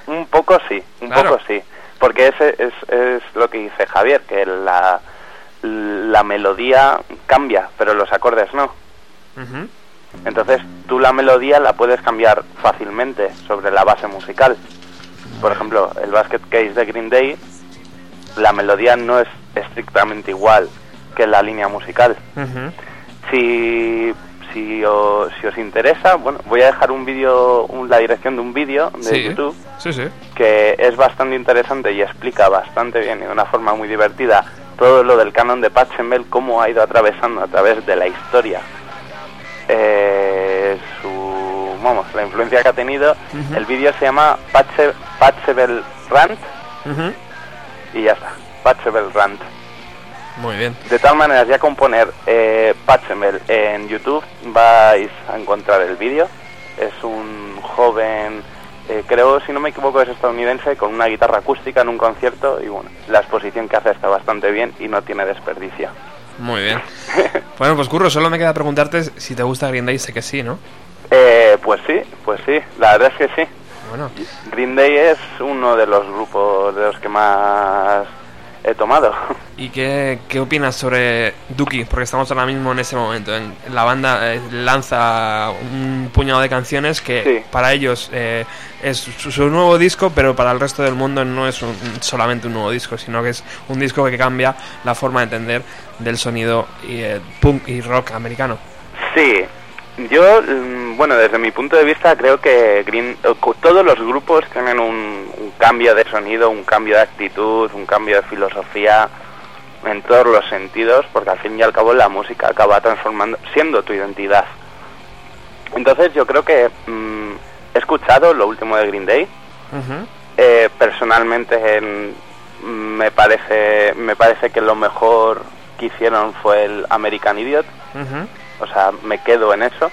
Un poco sí, un Claro. poco sí. Porque ese es, es lo que dice Javier, que la, la melodía cambia, pero los acordes no. Entonces tú la melodía la puedes cambiar fácilmente sobre la base musical. Por ejemplo, el Basket Case de Green Day, la melodía no es estrictamente igual que la línea musical. Si, si, o- si os interesa, bueno, voy a dejar un vídeo, la dirección de un vídeo de Sí. YouTube Sí, sí. que es bastante interesante y explica bastante bien y de una forma muy divertida todo lo del canon de Pachelbel, cómo ha ido atravesando a través de la historia eh, vamos, la influencia que ha tenido. El vídeo se llama Patche, Pachelbel Rant y ya está, Pachelbel Rant. Muy bien. De tal manera, ya con poner eh, Pachelbel en YouTube vais a encontrar el vídeo. Es un joven eh, creo, si no me equivoco, es estadounidense, con una guitarra acústica en un concierto y bueno, la exposición que hace está bastante bien y no tiene desperdicio. Muy bien. Bueno, pues Curro, solo me queda preguntarte si te gusta Green Day, sé que sí, ¿no? Eh, pues sí, pues sí, la verdad es que sí. Bueno, Green Day es uno de los grupos de los que más he tomado. ¿y qué, qué opinas sobre Dookie? Porque estamos ahora mismo en ese momento. En, la banda eh, lanza un puñado de canciones que Sí. para ellos eh, es su, su nuevo disco, pero para el resto del mundo no es un- solamente un nuevo disco, sino que es un disco que cambia la forma de entender del sonido y, eh, punk y rock americano. Sí, yo, mm, bueno, desde mi punto de vista creo que Green, todos los grupos tienen un, un cambio de sonido, un cambio de actitud, un cambio de filosofía en todos los sentidos, porque al fin y al cabo la música acaba transformando, siendo tu identidad. Entonces yo creo que mm, he escuchado lo último de Green Day, eh, personalmente en- me parece me parece que lo mejor que hicieron fue el American Idiot. O sea, me quedo en eso,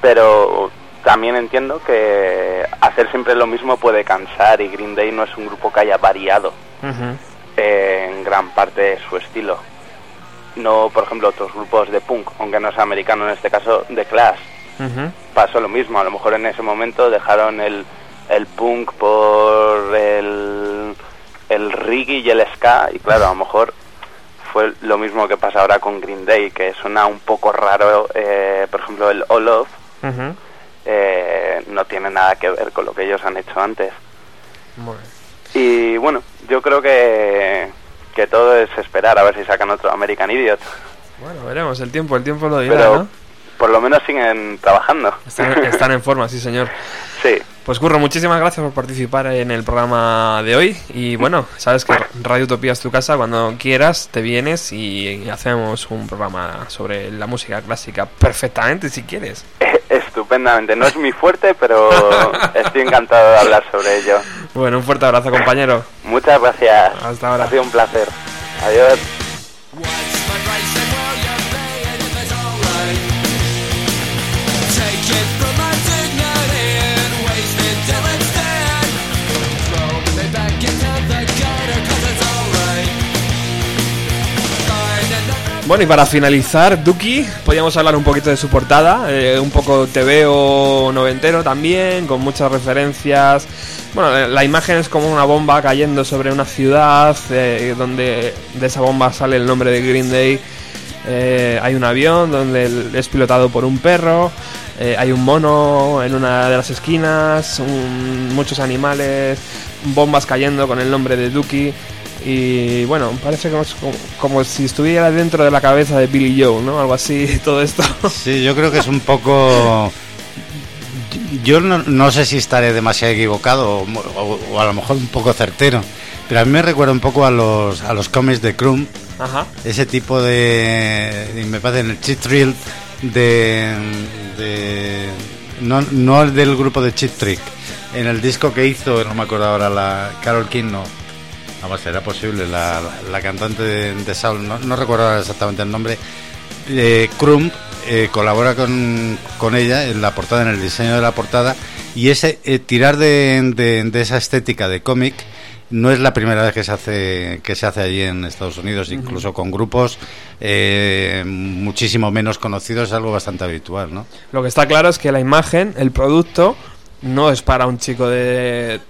pero también entiendo que hacer siempre lo mismo puede cansar y Green Day no es un grupo que haya variado en gran parte de su estilo. No, por ejemplo, otros grupos de punk, aunque no sea americano en este caso, de Clash. Pasó lo mismo, a lo mejor en ese momento dejaron el, el punk por el, el reggae y el ska y claro, a lo mejor fue lo mismo que pasa ahora con Green Day, que suena un poco raro, eh, por ejemplo el All Of eh, no tiene nada que ver con lo que ellos han hecho antes. Y bueno, yo creo que, que todo es esperar a ver si sacan otro American Idiot, Bueno, veremos, el tiempo, el tiempo lo dirá, pero ¿no? por lo menos siguen trabajando. Están, están en forma, sí señor. sí. Pues Curro, muchísimas gracias por participar en el programa de hoy. Y bueno, sabes que Radio Utopía es tu casa. Cuando quieras, te vienes y hacemos un programa sobre la música clásica perfectamente, si quieres. Estupendamente, no es mi fuerte, pero estoy encantado de hablar sobre ello. Bueno, un fuerte abrazo, compañero. Muchas gracias. Hasta ahora. Ha sido un placer. Adiós. Bueno, y para finalizar, Duki, podíamos hablar un poquito de su portada, eh, un poco TVO noventero también, con muchas referencias. Bueno, eh, la imagen es como una bomba cayendo sobre una ciudad, eh, donde de esa bomba sale el nombre de Green Day. Hay un avión donde es pilotado por un perro, hay un mono en una de las esquinas, muchos animales, bombas cayendo con el nombre de Duki. Y bueno, parece como, como, como si estuviera dentro de la cabeza de Billy Joe, ¿no? Algo así, todo esto. Sí, yo creo que es un poco... Yo no, no sé si estaré demasiado equivocado o, o- o a lo mejor un poco certero, pero a mí me recuerda un poco a los, a los cómics de Krum, Ajá. ese tipo de, me parece en el cheat thrill de, de no, no el del grupo de cheat trick en el disco que hizo no me acuerdo ahora la Carol King no vamos será posible la, la- la cantante de, de Soul no, no recuerdo exactamente el nombre eh, eh, colabora con, con ella en la portada en el diseño de la portada y ese eh, tirar de, de- de esa estética de cómic no es la primera vez que se hace que se hace allí en Estados Unidos, incluso con grupos eh, muchísimo menos conocidos, es algo bastante habitual, ¿no? Lo que está claro es que la imagen, el producto, no es para un chico de.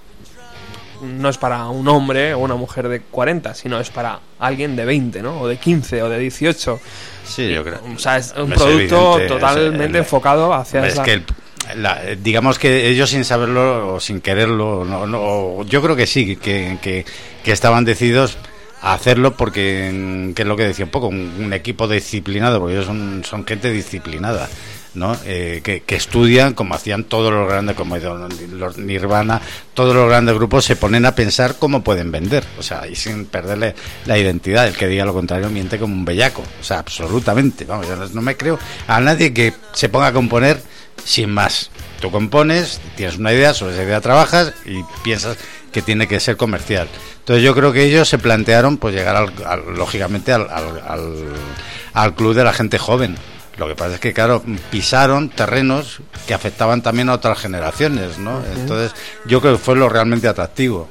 No es para un hombre o una mujer de 40, sino es para alguien de 20, ¿no? O de 15 o de 18. Sí, yo creo. O sea, es un Es producto evidente, totalmente es el- enfocado hacia Es esa. que el- la- digamos que ellos sin saberlo o sin quererlo, no, no, yo creo que sí, que, que, que estaban decididos a hacerlo porque, que es lo que decía un poco, un, un equipo disciplinado, porque ellos son, son gente disciplinada. ¿No? Eh, que, estudian como hacían todos los grandes, como los Nirvana, todos los grandes grupos se ponen a pensar cómo pueden vender, o sea, y sin perderle la identidad. El que diga lo contrario miente como un bellaco, o sea, absolutamente. Vamos, yo no, me creo a nadie que se ponga a componer sin más. Tú compones, tienes una idea, sobre esa idea trabajas y piensas que tiene que ser comercial. Entonces yo creo que ellos se plantearon pues llegar al, al- lógicamente al- al club de la gente joven. Lo que pasa es que, claro, pisaron terrenos que afectaban también a otras generaciones, ¿no? Entonces, yo creo que fue lo realmente atractivo.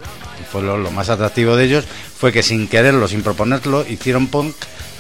Fue lo, lo más atractivo de ellos, fue que sin quererlo, sin proponerlo, hicieron punk,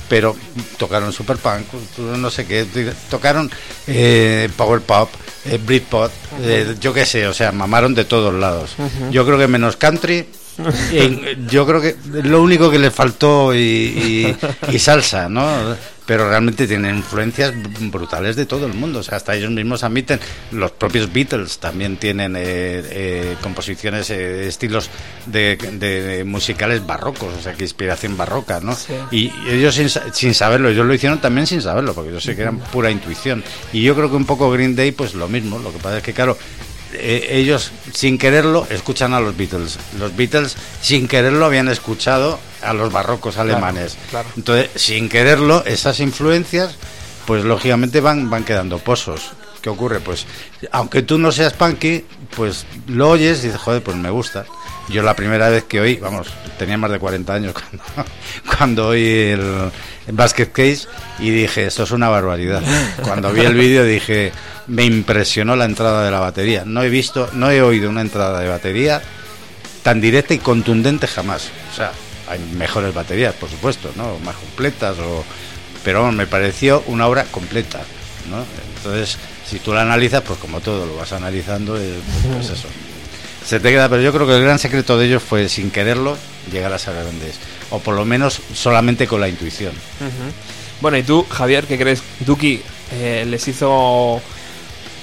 pero tocaron super punk, no sé qué, tocaron eh, power pop, eh, Britpop, eh, yo qué sé, o sea, mamaron de todos lados. Yo creo que menos country, yo creo que lo único que le faltó y, y- y salsa, ¿no? Pero realmente tienen influencias brutales de todo el mundo. O sea, hasta ellos mismos admiten. Los propios Beatles también tienen eh, eh, composiciones, eh, estilos de, de musicales barrocos, o sea, que inspiración barroca, ¿no? Sí. Y ellos sin, sin saberlo, ellos lo hicieron también sin saberlo, porque yo sé que eran pura intuición. Y yo creo que un poco Green Day, pues lo mismo. Lo que pasa es que, claro, eh, ellos sin quererlo escuchan a los Beatles. Los Beatles sin quererlo habían escuchado a los barrocos alemanes. claro. Entonces, sin quererlo, esas influencias, pues lógicamente van, van quedando pozos. ¿Qué ocurre? Pues, aunque tú no seas punky, pues lo oyes y dices, joder, pues me gusta. Yo la primera vez que oí, vamos, tenía más de 40 años cuando, oí el, Basket Case y dije, esto es una barbaridad. Cuando vi el vídeo dije, me impresionó la entrada de la batería. No he visto, no he oído una entrada de batería tan directa y contundente jamás. O sea, hay mejores baterías, por supuesto, ¿no? Más completas, o... pero me pareció una obra completa, ¿no? Entonces, si tú la analizas, pues como todo lo vas analizando, eh, pues, eso. Se te queda, pero yo creo que el gran secreto de ellos fue, sin quererlo, llegar a ser grandes. O por lo menos solamente con la intuición. Bueno, ¿y tú, Javier, qué crees? ¿Duki eh, les hizo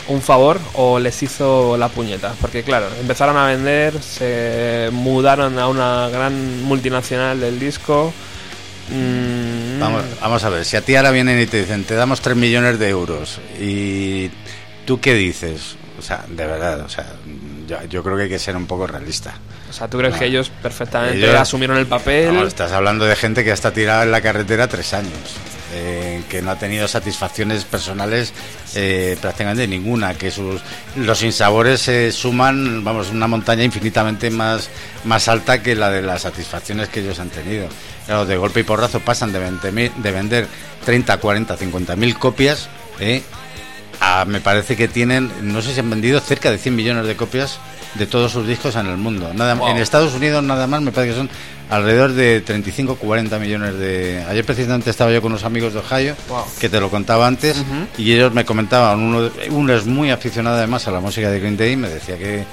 un favor o les hizo la puñeta? Porque, claro, empezaron a vender, se mudaron a una gran multinacional del disco. Mm, Vamos, vamos a ver, si a ti ahora vienen y te dicen, te damos 3 millones de euros, y tú qué dices? O sea, de verdad, o sea, yo, yo creo que hay que ser un poco realista. O sea, ¿tú crees No. que ellos perfectamente Ellos- asumieron el papel? Estás hablando de gente que está tirada en la carretera tres años, eh, que no ha tenido satisfacciones personales eh, prácticamente ninguna, que sus los sinsabores se suman, vamos, una montaña infinitamente más, más alta que la de las satisfacciones que ellos han tenido. Claro, de golpe y porrazo pasan de, 20.000 de vender 30, 40, 50 mil copias, eh, a- me parece que tienen, no sé si han vendido cerca de 100 millones de copias de todos sus discos en el mundo. Nada, Wow. En Estados Unidos nada más me parece que son alrededor de 35 40 millones de... Ayer precisamente estaba yo con unos amigos de Ohio, Wow. que te lo contaba antes, y ellos me comentaban, uno, uno es muy aficionado además a la música de Green Day, y me decía que,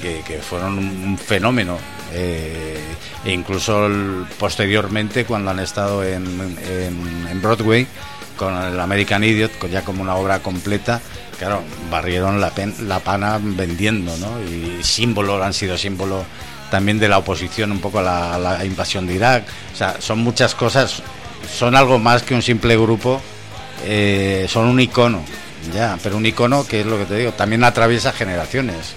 que, que fueron un fenómeno. E incluso posteriormente cuando han estado en, Broadway con el American Idiot, ya como una obra completa, claro, barrieron la, la pana vendiendo, ¿no? Y símbolo, han sido símbolo también de la oposición un poco a la, invasión de Irak. O sea, son muchas cosas, son algo más que un simple grupo, eh, son un icono, ya, pero un icono que es lo que te digo, también atraviesa generaciones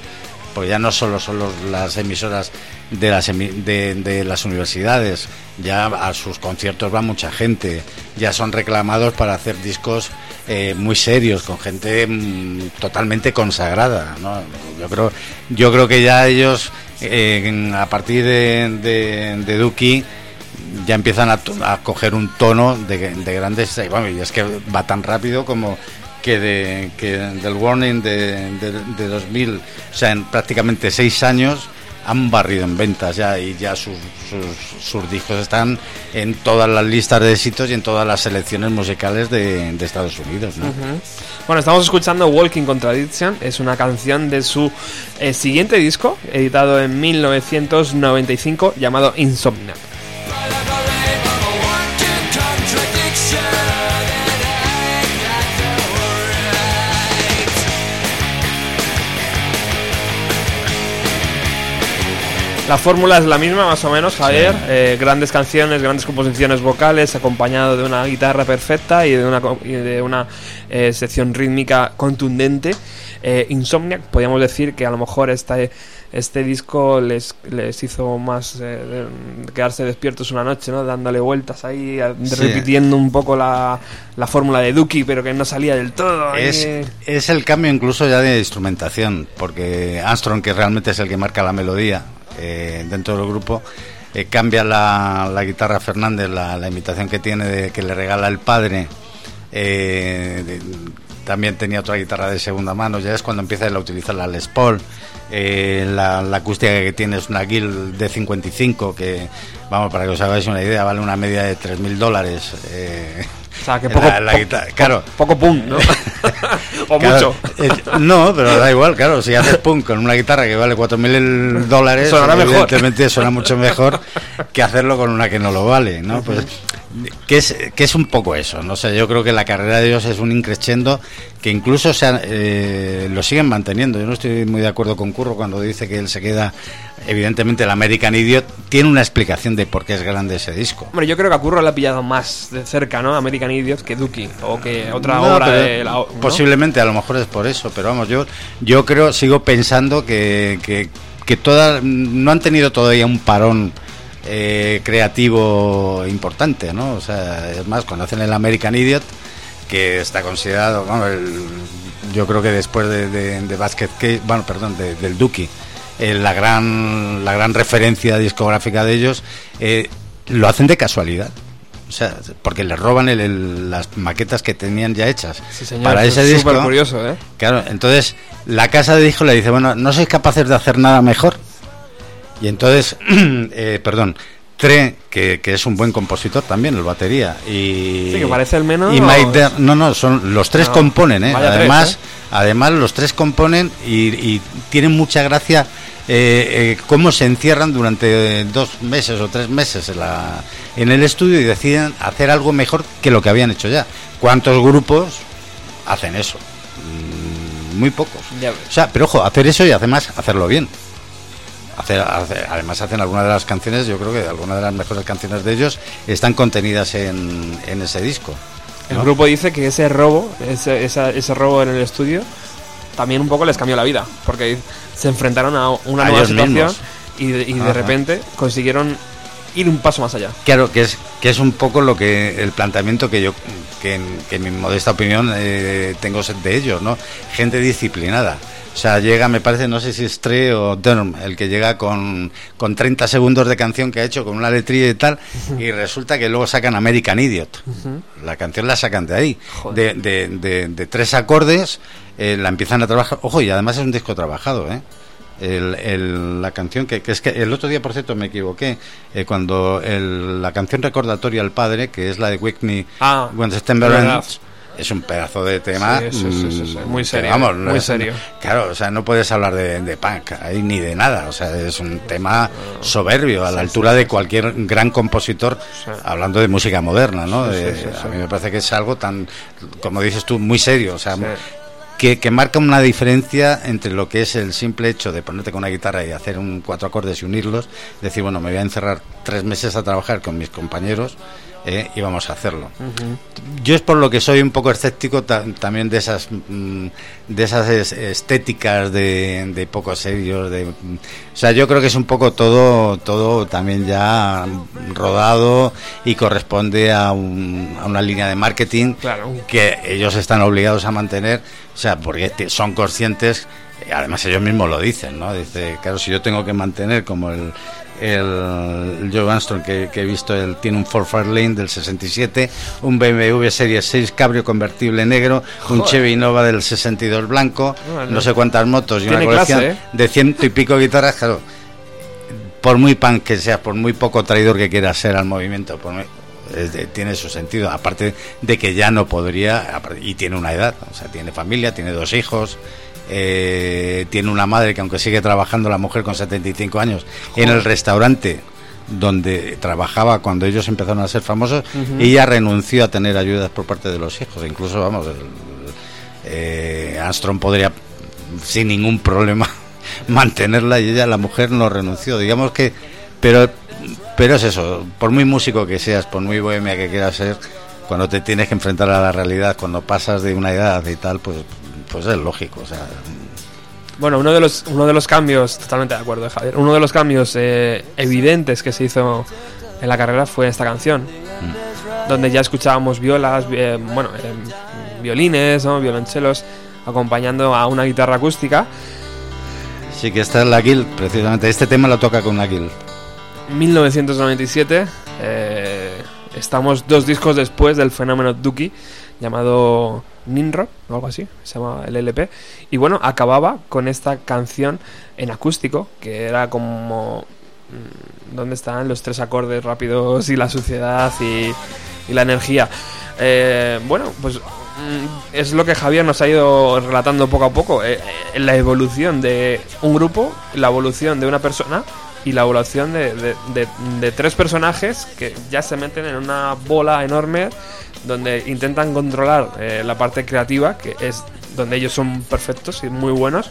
porque ya no solo son las emisoras de las, de, de las universidades, ya a sus conciertos va mucha gente, ya son reclamados para hacer discos eh, muy serios, con gente mm, totalmente consagrada. ¿no? Yo, creo, yo creo que ya ellos, eh, a partir de, de, Duki, ya empiezan a, a coger un tono de, de grandes y bueno, y es que va tan rápido como que, de, que del Warning de, de, de 2000 o sea en prácticamente seis años han barrido en ventas ya y ya sus, sus, sus discos están en todas las listas de éxitos y en todas las selecciones musicales de, Estados Unidos. Bueno, estamos escuchando Walking Contradiction, es una canción de su eh, siguiente disco, editado en 1995, llamado Insomnia. La fórmula es la misma, más o menos, Javier. Eh, grandes canciones, grandes composiciones vocales, acompañado de una guitarra perfecta y de una, y de una eh, sección rítmica contundente. Eh, Insomniac, podríamos decir que a lo mejor este, este disco les, les hizo más eh, de- quedarse despiertos una noche, ¿no? Dándole vueltas ahí, Sí. repitiendo un poco la, la fórmula de Duki, pero que no salía del todo. Es, Eh, es el cambio incluso ya de instrumentación, porque Armstrong, que realmente es el que marca la melodía eh, dentro del grupo, eh, cambia la, guitarra Fernández, la, la imitación que tiene de que le regala el padre, eh, también tenía otra guitarra de segunda mano, ya es cuando empieza a utilizar la Les Paul. La, acústica que tiene es una Guild de 55 que, vamos, para que os hagáis una idea, vale una media de 3.000 dólares. O sea, que poco, la guitarra- claro. poco pum, ¿no? o Claro, mucho. eh, no, pero da igual, claro. Si haces punk con una guitarra que vale 4.000 dólares, Sonará mejor. evidentemente suena mucho mejor que hacerlo con una que no lo vale, ¿no? Pues, que es, que es un poco eso, no sé, yo creo que la carrera de ellos es un increchendo que incluso se han- eh, lo siguen manteniendo. Yo no estoy muy de acuerdo con Curro cuando dice que él se queda, evidentemente el American Idiot tiene una explicación de por qué es grande ese disco. Hombre, yo creo que a Curro le ha pillado más de cerca, ¿no? American Idiot que Dookie o que otra No, obra de la... ¿no? Posiblemente, a lo mejor es por eso, pero vamos, yo, yo creo, sigo pensando que, que, que todas no han tenido todavía un parón eh, creativo importante, ¿no? O sea, es más, cuando hacen el American Idiot, que está considerado, vamos, el- yo creo que después de, de, de Basket Case, bueno, perdón, de- del Dookie, eh, la gran la gran referencia discográfica de ellos, eh, lo hacen de casualidad. O sea, porque les roban el- el- las maquetas que tenían ya hechas Sí, señor, para ese es disco. súper curioso, ¿eh? Claro, entonces la casa de disco le dice, bueno, ¿no sois capaces de hacer nada mejor? Y entonces, eh, perdón, Tre, que, que es un buen compositor también, el batería, y... Sí, que parece el menos, Y. Mike Der- no, no, son los tres No, componen, ¿eh? tres, Además, ¿eh? además los tres componen y, y tienen mucha gracia eh, eh, cómo se encierran durante dos meses o tres meses en, la, en el estudio y deciden hacer algo mejor que lo que habían hecho ya. ¿Cuántos grupos hacen eso? Mm, Muy pocos. O sea, pero ojo, hacer eso y además hacerlo bien. Hacer, hacer- además hacen algunas de las canciones, yo creo que algunas de las mejores canciones de ellos están contenidas en, en ese disco. El ¿no? grupo dice que ese robo, ese, esa- ese robo en el estudio, también un poco les cambió la vida, porque se enfrentaron a una A nueva situación mismos. y, de, y de Ajá. repente consiguieron ir un paso más allá. Claro, que es, que es un poco lo que el planteamiento que yo, que en, que en mi modesta opinión eh, tengo de ellos, ¿no? Gente disciplinada. O sea, llega, me parece, no sé si es o Durham, el que llega con, con 30 segundos de canción que ha hecho, con una letrilla y tal, y resulta que luego sacan American Idiot. La canción la sacan de ahí, de, de, de- de tres acordes, eh, la empiezan a trabajar. Ojo, y además es un disco trabajado, ¿eh? El, el- la canción que, que es que el otro día por cierto me equivoqué eh, cuando el- la canción recordatoria al padre que es la de Whitney Ah, When September. Ends es un pedazo de tema Sí, sí, sí, sí, sí. mm, Muy serio, vamos, muy es- serio. claro o sea no puedes hablar de, de punk ahí ni de nada o sea es un tema soberbio a la altura de cualquier gran compositor hablando de música moderna no De- sí. a mí me parece que es algo tan como dices tú muy serio o sea. Que, que marca una diferencia entre lo que es el simple hecho de ponerte con una guitarra y hacer un cuatro acordes y unirlos, decir, bueno, me voy a encerrar tres meses a trabajar con mis compañeros eh, y vamos a hacerlo. Yo es por lo que soy un poco escéptico ta- también de esas mm, de esas es- estéticas de, de poco serios, de, o sea, yo creo que es un poco todo todo también ya rodado y corresponde a, un- a una línea de marketing Claro. que ellos están obligados a mantener, o sea, porque son conscientes, además ellos mismos lo dicen, ¿no? Dice, claro, si yo tengo que mantener como el, el Joe Armstrong que, que he visto, él tiene un Ford Fairlane del 67, un BMW Serie 6 cabrio convertible negro, un Chevy Nova del 62 blanco, no sé cuántas motos y una colección clase, ¿eh? de ciento y pico guitarras, claro. Por muy punk que seas, por muy poco traidor que quieras ser al movimiento, por muy- es de- tiene su sentido. Aparte de que ya no podría, y tiene una edad, o sea, tiene familia, tiene dos hijos, eh, tiene una madre que aunque sigue trabajando la mujer con 75 años en el restaurante donde trabajaba cuando ellos empezaron a ser famosos, ella renunció a tener ayudas por parte de los hijos. Incluso, vamos, eh, Armstrong podría sin ningún problema mantenerla y ella, la mujer, no renunció. Digamos que, pero, pero es eso, por muy músico que seas, por muy bohemia que quieras ser, cuando te tienes que enfrentar a la realidad, cuando pasas de una edad y tal, pues, pues es lógico. O sea, Bueno, uno de los, uno de los cambios, totalmente de acuerdo, Javier, uno de los cambios eh, evidentes que se hizo en la carrera fue esta canción, donde ya escuchábamos violas, eh, bueno, eh, violines, ¿no? violonchelos, acompañando a una guitarra acústica. sí que esta es la Guild, precisamente. Este tema lo toca con la Guild. 1997, eh, estamos dos discos después del fenómeno Dookie, llamado Ninrock o algo así, se llama el LP. Y bueno, acababa con esta canción en acústico, que era como... mm, ¿Dónde están los tres acordes rápidos y la suciedad y, la energía? Eh, bueno, pues mm, es lo que Javier nos ha ido relatando poco a poco. eh, eh, la evolución de un grupo, la evolución de una persona y la evolución de tres personajes que ya se meten en una bola enorme donde intentan controlar eh, la parte creativa, que es donde ellos son perfectos y muy buenos.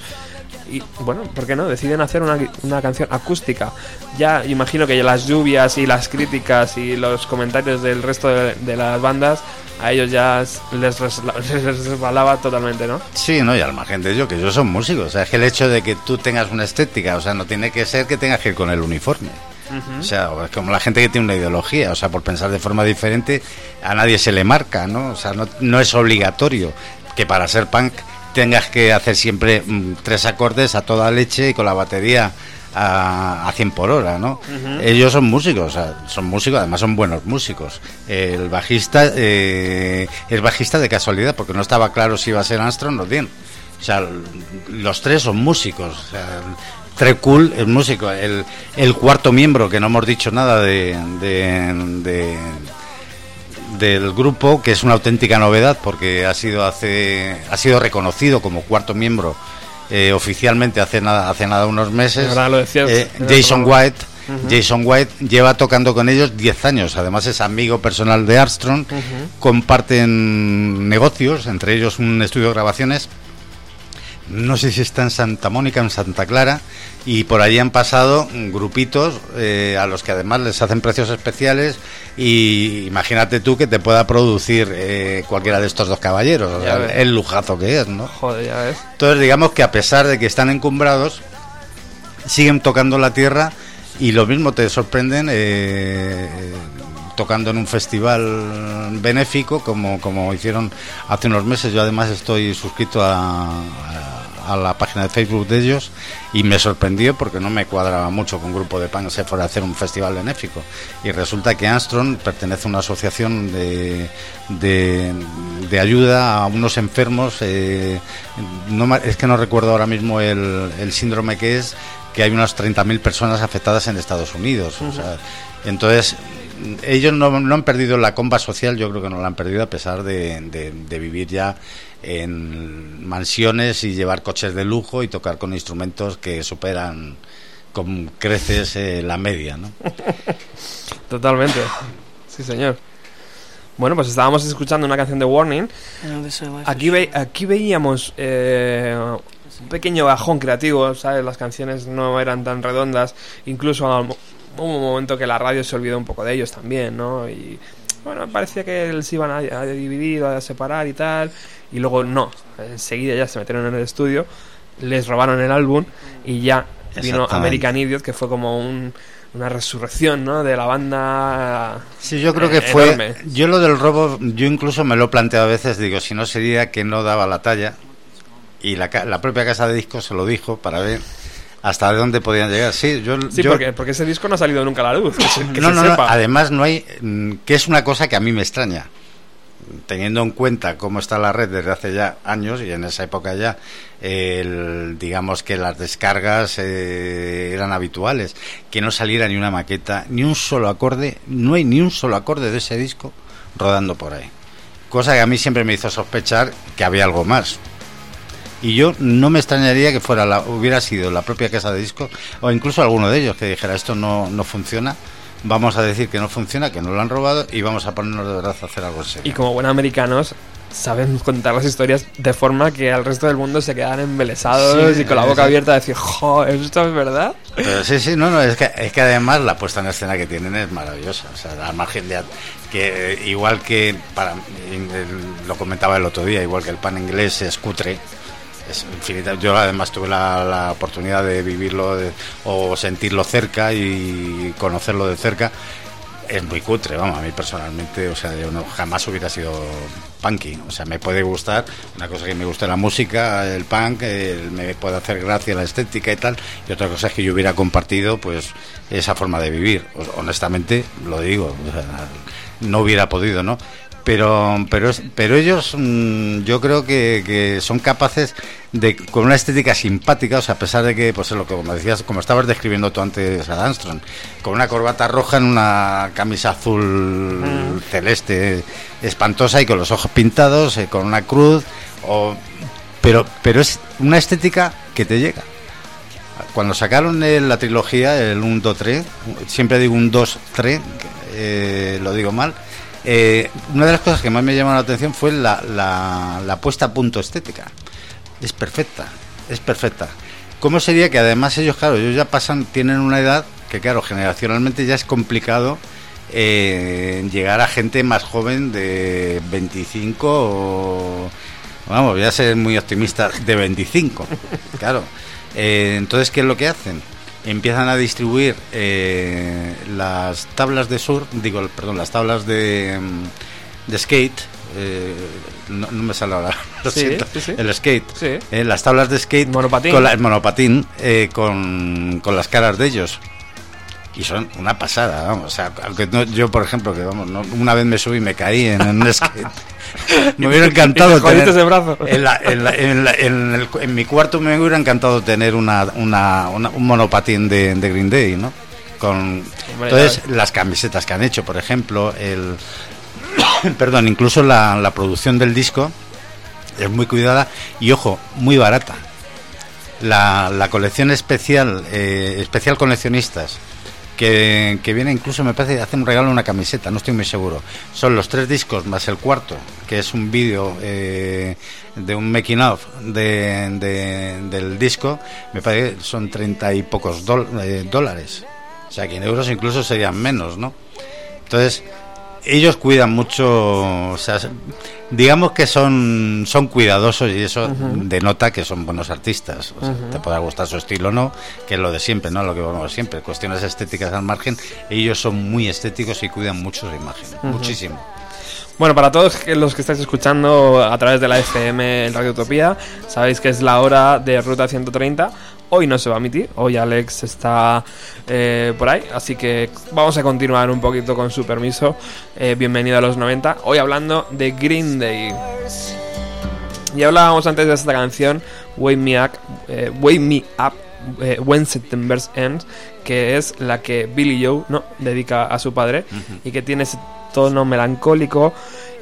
Y bueno, ¿por qué no? Deciden hacer una, una canción acústica. Ya imagino que las lluvias y las críticas y los comentarios del resto de, las bandas a ellos ya les, resbalaba totalmente, ¿no? Sí, no, y al margen de que ellos son músicos. O sea, es que el hecho de que tú tengas una estética, o sea, no tiene que ser que tengas que ir con el uniforme. O sea, es como la gente que tiene una ideología, o sea, por pensar de forma diferente, a nadie se le marca, ¿no? O sea, no, no es obligatorio que para ser punk tengas que hacer siempre mm, tres acordes a toda leche y con la batería a, a 100 por hora, ¿no? Ellos son músicos, o sea, son músicos, además son buenos músicos. El bajista eh, es bajista de casualidad, porque no estaba claro si iba a ser Armstrong o Dean. O sea, los tres son músicos. O sea, Trey Cool es músico. El, el cuarto miembro, que no hemos dicho nada de, de- de- del grupo, que es una auténtica novedad porque ha sido hace ha sido reconocido como cuarto miembro eh, oficialmente hace nada hace nada unos meses. Lo decías Eh, el Jason. White. Jason White lleva tocando con ellos 10 años, además es amigo personal de Armstrong, comparten negocios, entre ellos un estudio de grabaciones no sé si está en Santa Mónica, en Santa Clara, y por allí han pasado grupitos eh, a los que además les hacen precios especiales y imagínate tú que te pueda producir eh, cualquiera de estos dos caballeros, o sea, el lujazo que es, ¿no? Joder, ya ves. Entonces digamos que a pesar de que están encumbrados, siguen tocando la tierra y lo mismo te sorprenden eh, tocando en un festival benéfico como, como hicieron hace unos meses. Yo además estoy suscrito a, a- a la página de Facebook de ellos y me sorprendió porque no me cuadraba mucho que un grupo de punk se fuera a hacer un festival benéfico. Y resulta que Armstrong pertenece a una asociación de, de, ayuda a unos enfermos. eh, es que no recuerdo ahora mismo el, el síndrome que es, que hay unas 30.000 personas afectadas en Estados Unidos. entonces, ellos no, no han perdido la comba social, yo creo que no la han perdido a pesar de- de vivir ya en mansiones y llevar coches de lujo y tocar con instrumentos que superan con creces eh, la media, ¿no? Totalmente. Sí, señor. Bueno, pues estábamos escuchando una canción de Warning. Aquí, ve- aquí veíamos eh, un pequeño bajón creativo, ¿sabes? Las canciones no eran tan redondas. Incluso hubo un momento que la radio se olvidó un poco de ellos también, ¿no? Y bueno, parecía que se iban a, a dividir, a separar y tal. Y luego no, enseguida ya se metieron en el estudio, les robaron el álbum y ya vino. American Idiot, que fue como un- una resurrección, ¿no? De la banda. Sí, yo creo que eh, fue. Yo lo del robo, yo incluso me lo he planteado a veces, digo, si no sería que no daba la talla. Y la, la propia casa de discos se lo dijo para ver hasta dónde podían llegar. Sí, yo. Sí, yo- porque, porque ese disco no ha salido nunca a la luz. Que se, que no, se no, además no hay. mm, que es una cosa que a mí me extraña. Teniendo en cuenta cómo está la red desde hace ya años y en esa época ya, el- digamos que las descargas eh, eran habituales, que no saliera ni una maqueta, ni un solo acorde, no hay ni un solo acorde de ese disco rodando por ahí. Cosa que a mí siempre me hizo sospechar que había algo más. Y yo no me extrañaría que fuera la, hubiera sido la propia casa de discos o incluso alguno de ellos que dijera esto no, no funciona, vamos a decir que no funciona, que no lo han robado y vamos a ponernos de verdad a hacer algo serio. Y como buenos americanos, saben contar las historias de forma que al resto del mundo se quedan embelesados Sí, y con la boca abierta a decir, joder, ¿esto es verdad? Pero sí, sí, no, no, es que, es que además la puesta en escena que tienen es maravillosa. O sea, al margen de que eh, igual que para lo comentaba el otro día, igual que el pan inglés es cutre. Infinita. Yo además tuve la, la oportunidad de vivirlo o sentirlo cerca y conocerlo de cerca. Es muy cutre, vamos, a mí personalmente, o sea, yo no, jamás hubiera sido punky. O sea, me puede gustar, una cosa que me gusta la música, el punk, me puede hacer gracia la estética y tal, y otra cosa es que yo hubiera compartido, pues, esa forma de vivir. Honestamente, lo digo, no hubiera podido, ¿no? Pero pero pero ellos mm, yo creo que, que son capaces de con una estética simpática o sea a pesar de que pues es lo que como decías como estabas describiendo tú antes a Armstrong con una corbata roja en una camisa azul celeste espantosa y con los ojos pintados eh, con una cruz o pero pero es una estética que te llega. Cuando sacaron la trilogía, el 1, 2, 3, siempre digo un 2, 3, eh, lo digo mal, eh, una de las cosas que más me llamó la atención fue la, la, la puesta a punto estética. Es perfecta, es perfecta. ¿Cómo sería que además ellos, claro, ellos ya pasan, tienen una edad que, claro, generacionalmente ya es complicado eh, llegar a gente más joven de 25 o, vamos, voy a ser muy optimista, de 25, claro. Eh, entonces, ¿qué es lo que hacen? Empiezan a distribuir eh, las tablas de surf, digo, perdón, las tablas de, mm, de skate. eh, no, no me sale ahora, lo Sí, siento. sí, sí. El skate. Eh, las tablas de skate. Monopatín. Con la- el monopatín eh, con, con las caras de ellos. Y son una pasada, vamos. O sea, aunque no- yo, por ejemplo, que vamos, no- una vez me subí y me caí en, un skate. me hubiera encantado tener- brazo. En, la- en la- en la- en el- en mi cuarto me hubiera encantado tener una, una- una- un monopatín de, de Green Day, ¿no? Con, entonces, las camisetas que han hecho, por ejemplo, el, perdón, incluso la, la producción del disco es muy cuidada y, ojo, muy barata. La, la colección especial, eh, especial coleccionistas, que, viene incluso, me parece, hace un regalo una camiseta, no estoy muy seguro. Son los tres discos más el cuarto, que es un vídeo eh, de un making of de, de- del disco, me parece que son treinta y pocos eh, dólares. O sea que en euros incluso serían menos, ¿no? Entonces, ellos cuidan mucho, o sea, digamos que son, son cuidadosos y eso denota que son buenos artistas. O sea, Te podrá gustar su estilo o no, que es lo de siempre, ¿no? Lo que vamos siempre, cuestiones estéticas al margen. Ellos son muy estéticos y cuidan mucho su imagen, muchísimo. Bueno, para todos los que estáis escuchando a través de la FM en Radio Utopía, sabéis que es la hora de Ruta 130. Hoy no se va a emitir, hoy Alex está eh, por ahí, así que vamos a continuar un poquito con su permiso. Eh, bienvenido a los 90. Hoy hablando de Green Day. Y hablábamos antes de esta canción, Wake Me Up, eh, Wake Me Up eh, When September Ends, que es la que Billy Joe ¿no? dedica a su padre y que tiene ese tono melancólico.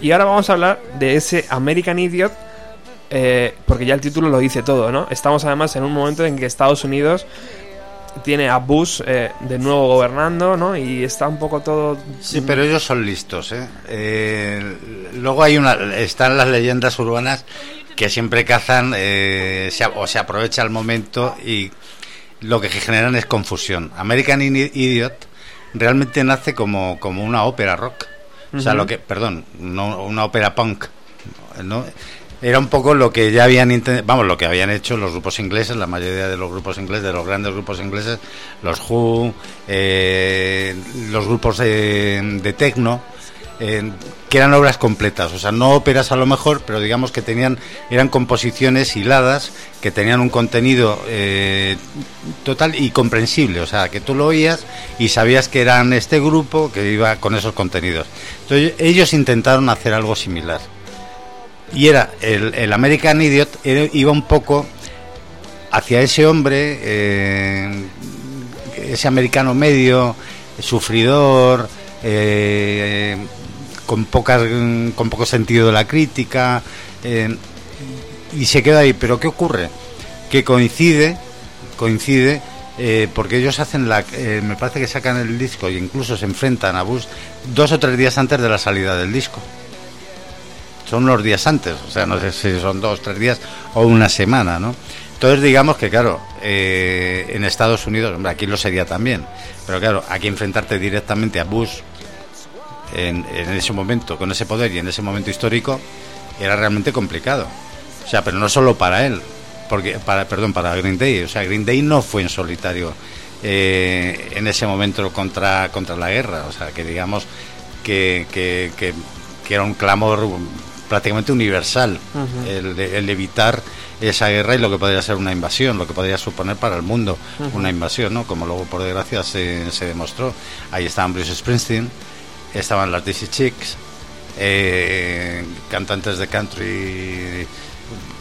Y ahora vamos a hablar de ese American Idiot, eh, porque ya el título lo dice todo, ¿no? Estamos además en un momento en que Estados Unidos tiene a Bush eh, de nuevo gobernando, ¿no? Y está un poco todo... Sí, pero ellos son listos, ¿eh? Eh, luego hay una, están las leyendas urbanas que siempre cazan eh, se, o se aprovecha el momento y lo que generan es confusión. American Idi- Idiot realmente nace como, como una ópera rock. O sea, lo que, perdón, no, una ópera punk. ¿no? Era un poco lo que ya habían vamos, lo que habían hecho los grupos ingleses, la mayoría de los grupos ingleses, de los grandes grupos ingleses, los Who, eh, los grupos de, de techno, eh, que eran obras completas, o sea, no óperas a lo mejor, pero digamos que tenían, eran composiciones hiladas, que tenían un contenido eh, total y comprensible, o sea, que tú lo oías y sabías que eran este grupo que iba con esos contenidos. Entonces ellos intentaron hacer algo similar. Y era el, el American Idiot, iba un poco hacia ese hombre, eh, ese americano medio, sufridor, eh, con, pocas, con poco sentido de la crítica, eh, y se queda ahí. Pero ¿qué ocurre? Que coincide, coincide, porque ellos hacen la, me parece que sacan el disco e incluso se enfrentan a Bush dos o tres días antes de la salida del disco son unos días antes, o sea, no sé si son dos, tres días o una semana, ¿no? Entonces digamos que, claro, eh, en Estados Unidos, hombre, aquí lo sería también, pero claro, aquí enfrentarte directamente a Bush en, en ese momento, con ese poder y en ese momento histórico, era realmente complicado. O sea, pero no solo para él, porque, para, perdón, para Green Day, o sea, Green Day no fue en solitario eh, en ese momento contra, contra la guerra, o sea, que digamos que, que, que, que era un clamor prácticamente universal el, evitar esa guerra y lo que podría ser una invasión, lo que podría suponer para el mundo una invasión, ¿no? Como luego por desgracia se, se demostró. Ahí estaban Bruce Springsteen, estaban las DC Chicks, eh, cantantes de country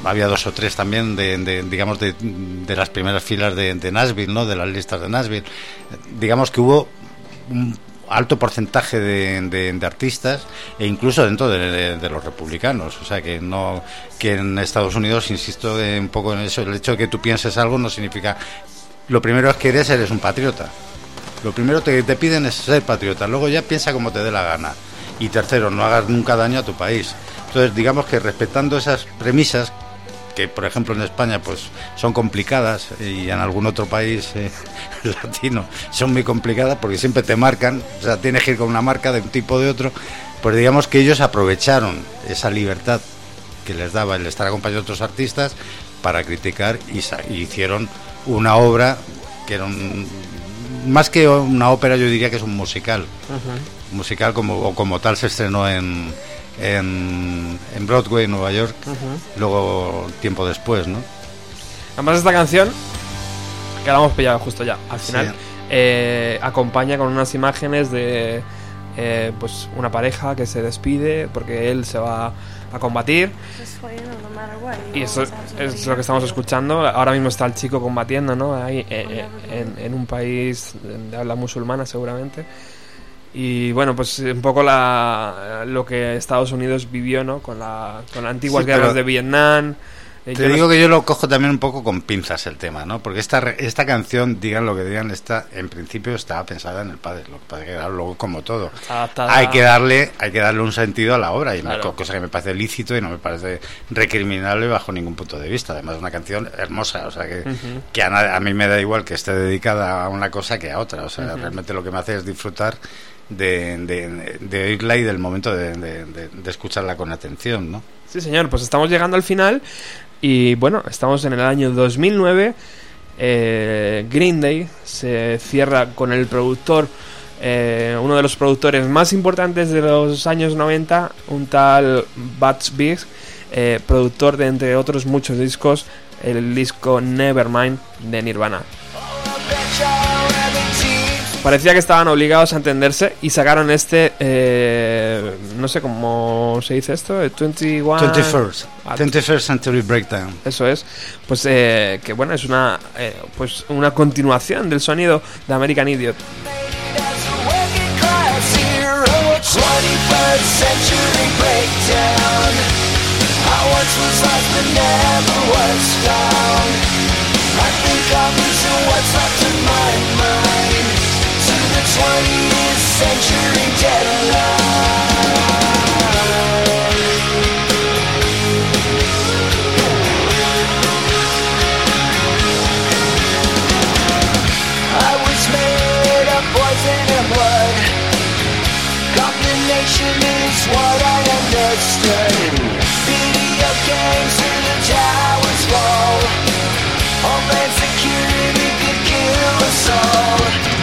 había dos o tres también de, de, digamos de, de las primeras filas de, de Nashville no de las listas de Nashville digamos que hubo un alto porcentaje de, artistas e incluso dentro de, los republicanos o sea que no que en Estados Unidos insisto eh, un poco en eso el hecho de que tú pienses algo no significa lo primero es que eres eres un patriota lo primero que te piden es ser patriota, luego ya piensa como te dé la gana. Y tercero, no hagas nunca daño a tu país. Entonces, digamos que respetando esas premisas, que por ejemplo en España pues son complicadas y en algún otro país eh, latino son muy complicadas porque siempre te marcan, o sea, tienes que ir con una marca de un tipo o de otro, pues digamos que ellos aprovecharon esa libertad que les daba el estar acompañado de otros artistas para criticar y, hicieron una obra que era un, más que una ópera yo diría que es un musical. Musical como o como tal se estrenó en en, en Broadway Nueva York luego tiempo después no Además esta canción, que la hemos pillado justo ya, al final, Sí. eh, acompaña con unas imágenes de eh, pues una pareja que se despide porque él se va a combatir y eso es lo que estamos escuchando. Ahora mismo está el chico combatiendo, ¿no? Ahí eh, eh, en, en un país de habla musulmana seguramente. Y bueno, pues un poco la, lo que Estados Unidos vivió, ¿no? Con, la, con las antiguas Sí, guerras de Vietnam. Eh, Te yo digo que yo lo cojo también un poco con pinzas el tema, ¿no? Porque esta, esta canción, digan lo que digan, está, en principio estaba pensada en el padre. Lo que pasa que luego, como todo, adaptada- hay que darle, hay que darle un sentido a la obra, y cosa que me parece lícito y no me parece recriminable bajo ningún punto de vista. Además, es una canción hermosa, o sea que, que a, a mí me da igual que esté dedicada a una cosa que a otra. O sea, realmente lo que me hace es disfrutar de, de, de oírla y del momento de, de- escucharla con atención, ¿no? Sí, señor, pues estamos llegando al final y bueno, estamos en el año 2009. eh, Green Day se cierra con el productor, eh, uno de los productores más importantes de los años 90, un tal Butch Big, eh, productor de entre otros muchos discos, el disco Nevermind de Nirvana. Parecía que estaban obligados a entenderse y sacaron este, eh, no sé cómo se dice esto, el 21... 21st, Ah, 21st Century Breakdown. Eso es, pues eh, que bueno, es una, eh, pues una continuación del sonido de American Idiot. I was made of poison and blood. Combination is what I understood. Video games towers fall. Homeland security could kill us all.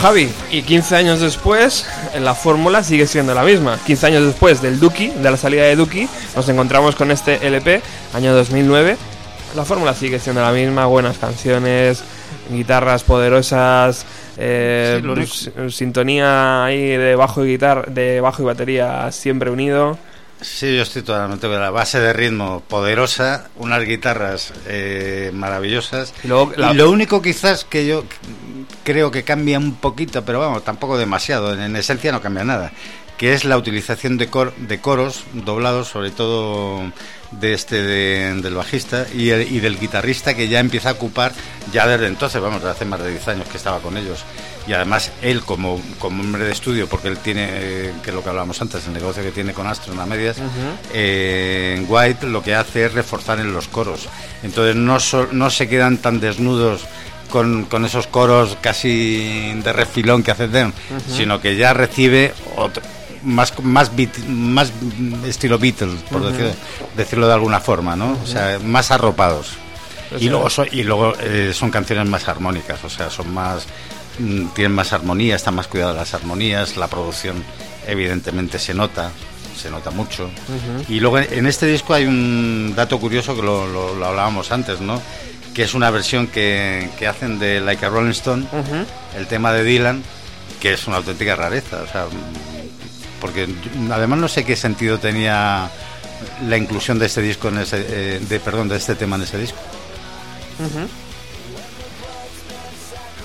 Javi, y 15 años después, la fórmula sigue siendo la misma. 15 años después del Duki, de la salida de Duki, nos encontramos con este LP, año 2009. La fórmula sigue siendo la misma, buenas canciones, guitarras poderosas, eh, Sí, lo único- s- sintonía ahí de bajo y guitarra, de bajo y batería siempre unido. Sí, yo estoy totalmente con la base de ritmo poderosa, unas guitarras eh, maravillosas. Y luego la- Y lo único quizás que yo creo que cambia un poquito, pero vamos, tampoco demasiado, en, en esencia no cambia nada, que es la utilización de, cor- de coros doblados, sobre todo de este de- del bajista y, el- y del guitarrista que ya empieza a ocupar ya desde entonces, vamos, desde hace más de 10 años que estaba con ellos. Y además él como, como hombre de estudio, porque él tiene, eh, que es lo que hablábamos antes, el negocio que tiene con Astro a medias, eh, White lo que hace es reforzar en los coros. Entonces no, so- no se quedan tan desnudos con, con esos coros casi de refilón que hace Dem, sino que ya recibe otro- más, más, beat- más estilo Beatles, por decirlo, decirlo de alguna forma, ¿no? O sea, más arropados. Y luego, y luego eh, son canciones más armónicas, o sea, son más. mm, tienen más armonía, están más cuidadas las armonías, la producción evidentemente se nota, se nota mucho. Y luego en en este disco hay un dato curioso que lo, lo- lo hablábamos antes, ¿no? Que es una versión que, que hacen de Like a Rolling Stone, el tema de Dylan, que es una auténtica rareza, o sea, porque además no sé qué sentido tenía la inclusión de este disco en ese, eh, de perdón, de este tema en ese disco.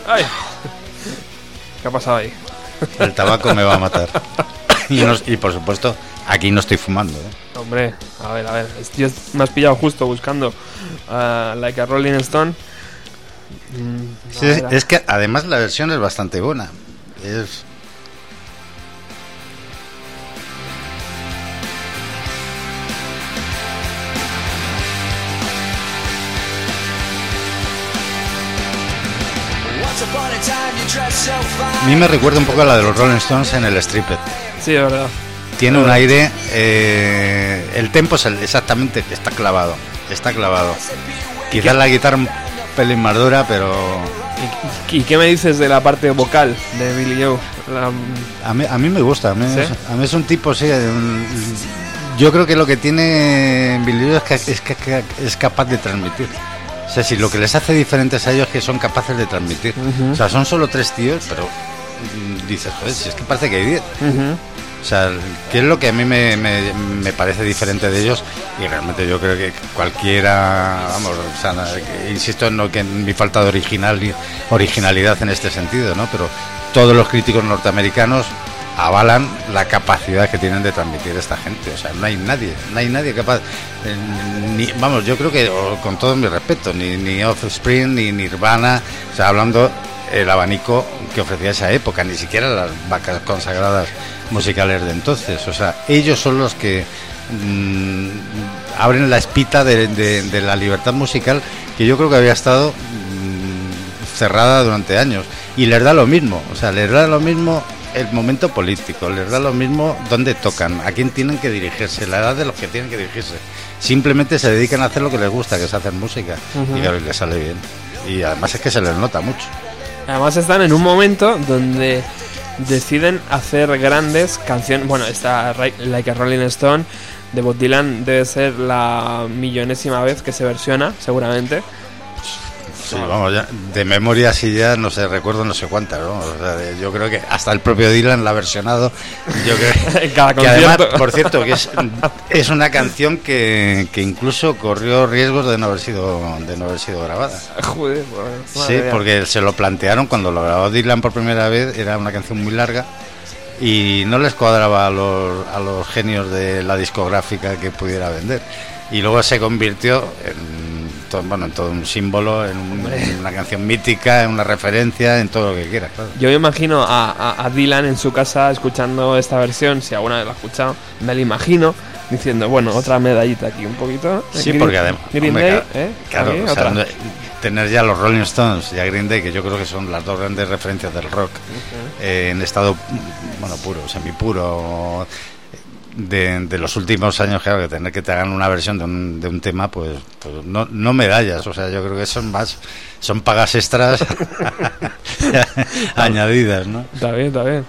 ¡Ay! ¿Qué ha pasado ahí? El tabaco me va a matar. Y, no- y, por supuesto, aquí no estoy fumando. ¿eh? Hombre, a ver, a ver. Yo me has pillado justo buscando ah, Like a Rolling Stone. Mm, Sí, es, que además la versión es bastante buena. Es, a mí me recuerda un poco a la de los Rolling Stones en el Stripper. Sí, es verdad. Tiene un aire. eh, el tempo es el- exactamente está clavado. Está clavado. Quizás la guitarra un pelín más dura, pero ¿Y, y qué me dices de la parte vocal de Billy Joe? La- A mí, a mí me gusta, a mí, ¿Sí? es, a mí es un tipo, sí. un- yo creo que lo que tiene Billy Joe es que, es que- que es capaz de transmitir. O sea, si lo que les hace diferentes a ellos es que son capaces de transmitir. O sea, son solo tres tíos, pero mm, dices, joder, si es que parece que hay diez. Ujú. O sea, que es lo que a mí me, me- parece diferente de ellos y realmente yo creo que cualquiera, vamos, o sea, insisto en lo que mi falta de original, originalidad en este sentido, ¿no? Pero todos los críticos norteamericanos avalan la capacidad que tienen de transmitir esta gente, o sea, no hay nadie, no hay nadie capaz, eh, ni, vamos, yo creo que con todo mi respeto, ni, ni Offspring, ni Nirvana, o sea, hablando el abanico que ofrecía esa época, ni siquiera las vacas consagradas musicales de entonces. O sea, ellos son los que mm, abren la espita de, de- de la libertad musical que yo creo que había estado mm, cerrada durante años. Y les da lo mismo, o sea, les da lo mismo el momento político, les da lo mismo dónde tocan, a quién tienen que dirigirse, la edad de los que tienen que dirigirse. Simplemente se dedican a hacer lo que les gusta, que es hacer música. Y claro, y les sale bien. Y además es que se les nota mucho. Además están en un momento donde deciden hacer grandes canciones. Bueno, esta Ri- Like a Rolling Stone de Bob Dylan debe ser la millonésima vez que se versiona, seguramente. Sí, vamos, ya, de memoria sí ya no sé, recuerdo no sé cuántas, ¿no? O sea, de- yo creo que hasta el propio Dylan la ha versionado. Yo creo En cada que además, por cierto, que es, es una canción que, que incluso corrió riesgos de no haber sido de no haber sido grabada. Joder, pues, Sí, porque se lo plantearon cuando lo grabó Dylan por primera vez, era una canción muy larga y no les cuadraba a los, a los genios de la discográfica que pudiera vender. Y luego se convirtió en todo, bueno, en todo un símbolo, en, un- en una canción mítica, en una referencia, en todo lo que quieras. claro. Yo me imagino a, a- a Dylan en su casa escuchando esta versión, si alguna vez la ha escuchado, me la imagino diciendo, bueno, otra medallita aquí un poquito. Sí, Green- porque además... Green hombre, Day, claro, ¿eh? claro, Aquí, o sea, otra. no- tener ya los Rolling Stones y a Green Day, que yo creo que son las dos grandes referencias del rock, eh, en estado, bueno, puro, semipuro, de, los últimos años, claro, que tener que te hagan una versión de un, de un tema, pues, pues no, no medallas, o sea, yo creo que son más, son pagas extras añadidas, ¿no? Está bien, está bien.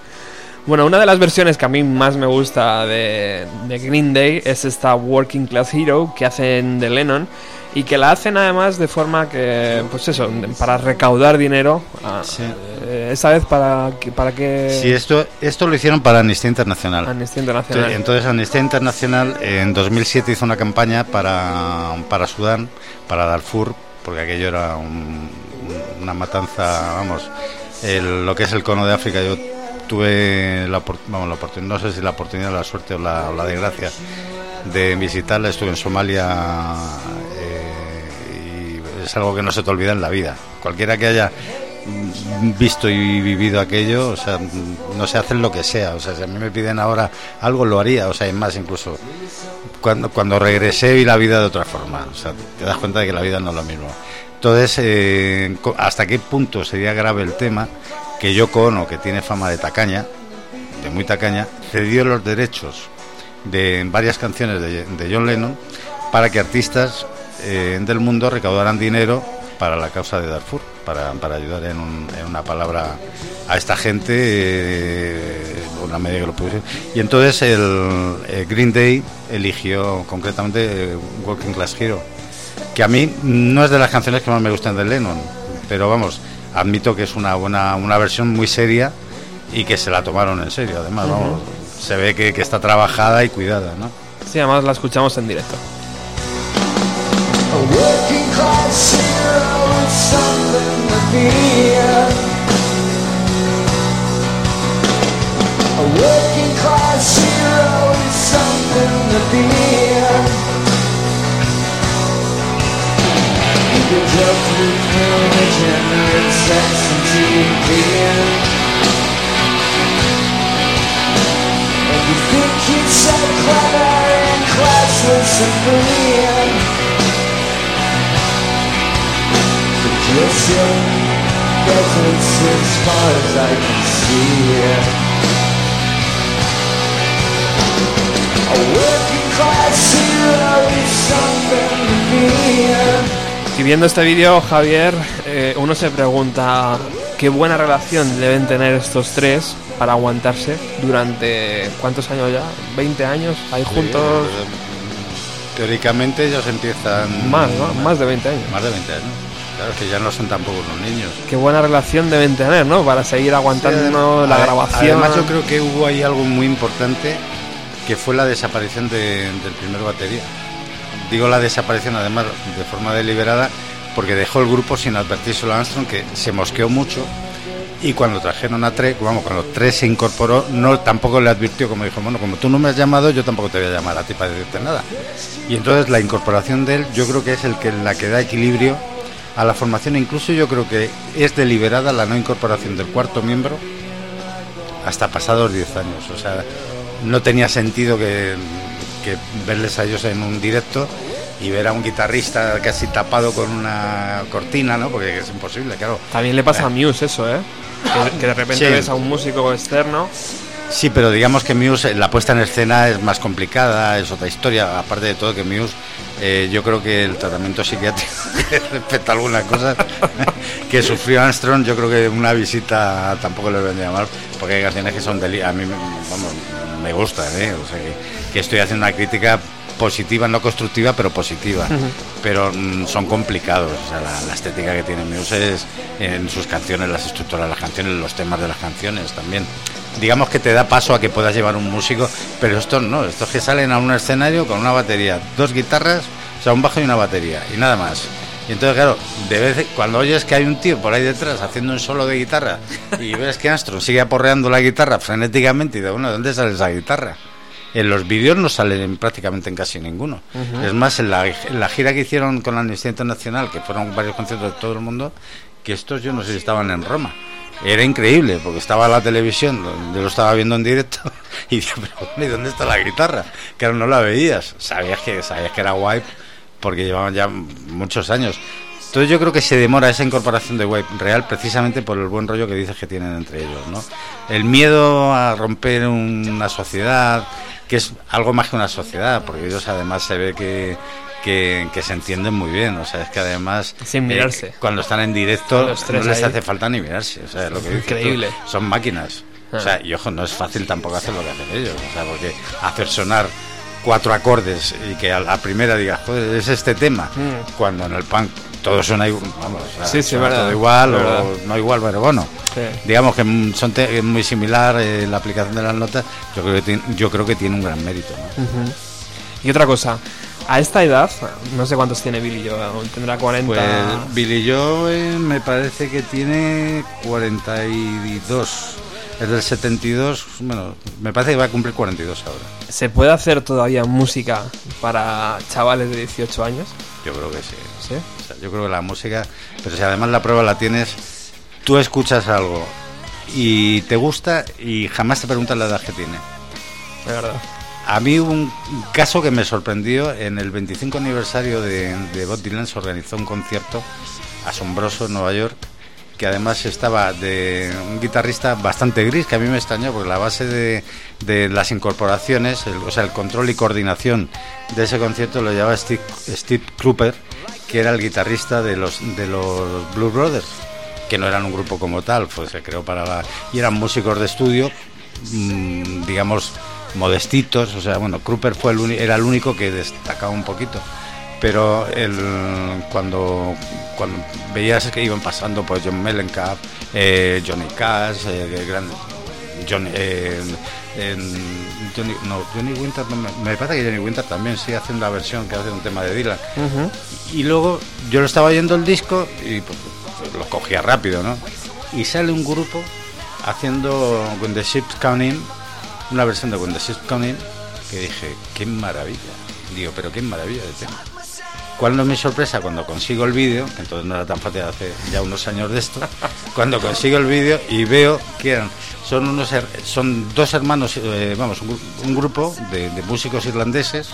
Bueno, una de las versiones que a mí más me gusta de, de Green Day es esta Working Class Hero que hacen de Lennon y que la hacen además de forma que, pues eso, para recaudar dinero. ah, Sí. eh, esta vez para que, para que Sí, esto, esto lo hicieron para Amnistía Internacional. Amnistía Internacional. Entonces Amnistía Internacional en 2007 hizo una campaña para, para Sudán, para Darfur, porque aquello era un- un- una matanza, vamos, el- lo que es el cono de África. Yo tuve la, vamos, la oportunidad, no sé si la oportunidad, la suerte o la, o la desgracia de visitarla. Estuve en Somalia es algo que no se te olvida en la vida. Cualquiera que haya visto y vivido aquello, o sea, no se hacen lo que sea, o sea, si a mí me piden ahora algo lo haría, o sea, es más incluso cuando cuando regresé vi la vida de otra forma, o sea, te das cuenta de que la vida no es lo mismo. Entonces, eh, ¿hasta qué punto sería grave el tema que Yoko Ono, que tiene fama de tacaña, de muy tacaña, cedió los derechos de varias canciones de John Lennon para que artistas eh, del mundo recaudaran dinero para la causa de Darfur, para, para ayudar en, un- en una palabra a esta gente, eh, una medida que lo pudiese. Y entonces el, eh, Green Day eligió concretamente eh, Working Class Hero, que a mí no es de las canciones que más me gustan de Lennon, pero vamos, admito que es una buena una versión muy seria y que se la tomaron en serio, además, vamos, se ve que, que está trabajada y cuidada, ¿no? Sí, además la escuchamos en directo. A working class hero is something to fear. A working class hero is something to fear. You can jump through privilege and sex and TV. Think you're so clever and classless and free. Just your presence as far as I can see. A working class hero is something to be. Y viendo este vídeo, Javier, eh, uno se pregunta qué buena relación deben tener estos tres para aguantarse durante cuántos años ya, 20 años, ahí juntos, Teóricamente ellos empiezan... más, ¿no? Más de 20 años. Más de 20 años. Claro, que ya no son tampoco los niños. Qué buena relación deben tener, ¿no? Para seguir aguantando la grabación. Además, yo creo que hubo ahí algo muy importante que fue la desaparición de- del primer batería. Digo la desaparición, además, de forma deliberada, porque dejó el grupo sin advertírselo a Armstrong, que se mosqueó mucho. Y cuando trajeron a Tres, vamos, cuando Tres se incorporó, no tampoco le advirtió, como dijo, bueno, como tú no me has llamado, yo tampoco te voy a llamar a ti para decirte nada. Y entonces la incorporación de él, yo creo que es el que la que da equilibrio a la formación. Incluso yo creo que es deliberada la no incorporación del cuarto miembro hasta pasados 10 años. O sea, no tenía sentido que, que verles a ellos en un directo y ver a un guitarrista casi tapado con una cortina, ¿no? Porque es imposible, claro. También le pasa a Muse eso, ¿eh? Que, que de repente Sí. ves a un músico externo. Sí, pero digamos que Muse, la puesta en escena es más complicada, es otra historia. Aparte de todo, que Muse, eh, yo creo que el tratamiento psiquiátrico respecto a algunas cosas que sufrió Armstrong, yo creo que una visita tampoco le vendría mal, porque hay canciones que son deli A mí, vamos, me gustan, ¿eh? O sea, que estoy haciendo una crítica positiva, no constructiva, pero positiva. Pero mm, son complicados. O sea, la, la estética que tiene Muse es en sus canciones, las estructuras de las canciones, los temas de las canciones también. Digamos que te da paso a que puedas llevar un músico, pero estos no, estos que salen a un escenario con una batería, dos guitarras, o sea, un bajo y una batería, y nada más. Y entonces, claro, de vez cuando oyes que hay un tío por ahí detrás haciendo un solo de guitarra y ves que Astro sigue aporreando la guitarra frenéticamente y de bueno, ¿de dónde sale esa guitarra? En los vídeos no salen prácticamente en casi ninguno. Es más, en la, en la gira que hicieron con la Amnistía Internacional, que fueron varios conciertos de todo el mundo, que estos yo no sé si estaban en Roma. Era increíble, porque estaba la televisión, yo lo estaba viendo en directo, y dije, pero bueno, ¿y dónde está la guitarra? Que no la veías. Sabías que, sabías que era guay, porque llevaban ya muchos años. Entonces yo creo que se demora esa incorporación de Wave real precisamente por el buen rollo que dices que tienen entre ellos, ¿no? El miedo a romper una sociedad, que es algo más que una sociedad, porque ellos además se ve que, que, que se entienden muy bien, o sea, es que además... Sin eh, mirarse. cuando están en directo no les ahí. hace falta ni mirarse, o sea, lo que tú, Increíble. son máquinas. O sea, y ojo, no es fácil tampoco hacer lo que hacen ellos, o sea, porque hacer sonar cuatro acordes y que a la primera digas, joder, es este tema, Mm. cuando en el punk todo suena igual, vamos, Sí, sí, verdad, todo igual verdad. o no igual, pero bueno, Sí. digamos que son te- muy similar eh, la aplicación de las notas, yo creo que tiene, yo creo que tiene un gran mérito, ¿no? Y otra cosa, a esta edad, no sé cuántos tiene Billy Joe, tendrá 40. Pues Billy Joe me parece que tiene 42. Es del 72, bueno, me parece que va a cumplir 42 ahora. ¿Se puede hacer todavía música para chavales de 18 años? Yo creo que sí. ¿Sí? Yo creo que la música, pero si además la prueba la tienes, tú escuchas algo y te gusta y jamás te preguntas la edad que tiene. De verdad. A mí hubo un caso que me sorprendió en el 25 aniversario de, de Bob Dylan se organizó un concierto asombroso en Nueva York que además estaba de un guitarrista bastante gris que a mí me extrañó porque la base de, las incorporaciones, el- o sea, el control y coordinación de ese concierto lo llevaba Steve, Steve que era el guitarrista de los de los Blue Brothers, que no eran un grupo como tal, pues se creó para la y eran músicos de estudio, mm, digamos modestitos, o sea, bueno, Cropper fue era el único que destacaba un poquito pero el, cuando, cuando veías que iban pasando pues John Mellencamp, eh, Johnny Cash, eh, gran- eh, Johnny, no, Johnny Winter, no me, parece que Johnny Winter también sigue haciendo la versión que hace un tema de Dylan. Y luego yo lo estaba oyendo el disco y pues, lo cogía rápido, ¿no? Y sale un grupo haciendo When the Ships Come In, una versión de When the Ships Come In, que dije, qué maravilla. Digo, pero qué maravilla de tema. ¿Cuál no es mi sorpresa? Cuando consigo el vídeo, que entonces no era tan fácil hace ya unos años de esto, cuando consigo el vídeo y veo que eran, son, unos, son dos hermanos, eh, vamos, un, gru- un grupo de, de músicos irlandeses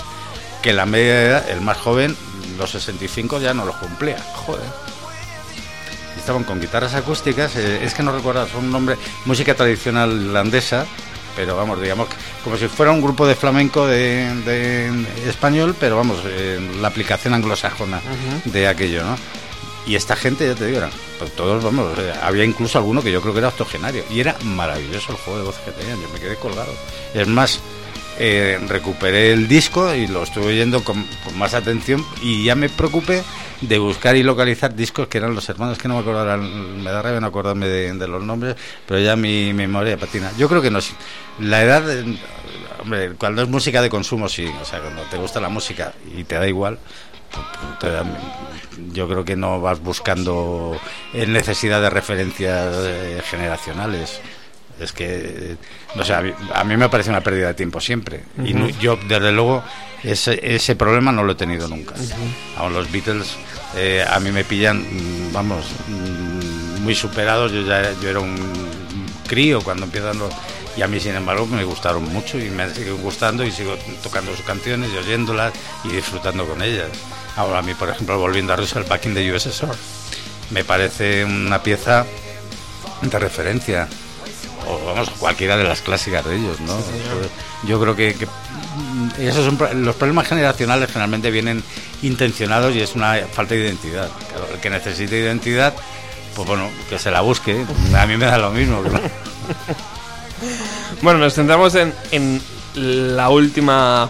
que la media de edad, el más joven, los 65 ya no los cumplía. Joder. Estaban con guitarras acústicas, eh, es que no recuerdo, son un nombre, música tradicional irlandesa, pero vamos, digamos, como si fuera un grupo de flamenco de, de español, pero vamos, eh, la aplicación anglosajona de aquello, ¿no? Y esta gente, ya te digo, eran, pues todos, vamos, eh, había incluso alguno que yo creo que era octogenario, y era maravilloso el juego de voz que tenían, yo me quedé colgado. Es más, eh, recuperé el disco y lo estuve oyendo con, más atención y ya me preocupé de buscar y localizar discos que eran los hermanos que no me acuerdo me da rabia no acordarme de, los nombres pero ya mi memoria patina yo creo que no sí. la edad eh, hombre cuando es música de consumo sí o sea cuando te gusta la música y te da igual yo creo que no vas buscando necesidad de referencias eh, generacionales es que, eh, no sé, a mí, a mí me parece una pérdida de tiempo siempre. Y no- yo, desde luego, ese, ese problema no lo he tenido nunca. Aún los Beatles eh, a mí me pillan, mm, vamos, mm, muy superados. Yo ya yo era un crío cuando empiezan los... Y a mí, sin embargo, me gustaron mucho y me siguen gustando y sigo tocando sus canciones y oyéndolas y disfrutando con ellas. Ahora a mí, por ejemplo, volviendo a Rusia, el Back in the USSR, me parece una pieza de referencia o vamos cualquiera de las clásicas de ellos no yo creo que, que, esos son los problemas generacionales generalmente vienen intencionados y es una falta de identidad Claro, el que necesite identidad pues bueno que se la busque a mí me da lo mismo. Bueno, nos centramos en, en la última.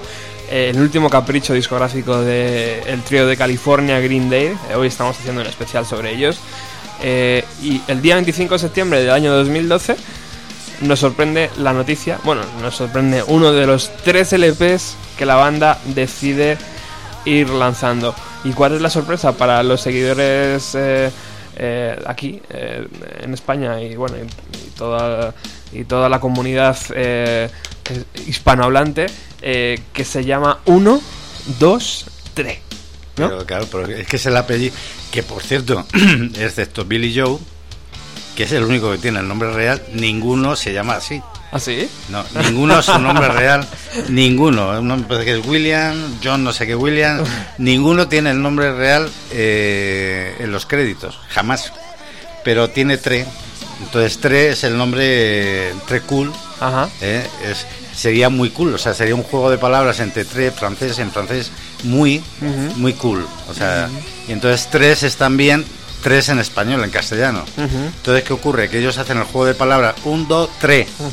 eh, el último capricho discográfico del trío de California Green Day. Eh, hoy estamos haciendo un especial sobre ellos. Eh, y el día 25 de septiembre del año 2012 nos sorprende la noticia. Bueno, nos sorprende uno de los tres LPs que la banda decide ir lanzando. ¿Y cuál es la sorpresa para los seguidores eh, eh, aquí eh, en España y bueno y, toda y toda la comunidad hispanohablante que se llama 1, 2, 3? ¿no? Pero claro, pero es que es el apellido. Que por cierto, excepto Billy Joe, que es el único que tiene el nombre real, ninguno se llama así. ¿Ah, sí? No, ninguno es su nombre real, ninguno. Un nombre que es William, John no sé qué William, ninguno tiene el nombre real eh, en los créditos, jamás. Pero tiene tres, Entonces, Tre es el nombre Tre Cool, Ajá. ¿eh? es, sería muy cool, o sea, sería un juego de palabras entre Tre, francés, en francés, muy, muy cool. O sea, y entonces tres es también tres en español, en castellano. Entonces, ¿qué ocurre? Que ellos hacen el juego de palabras un, dos, tres. Ujú.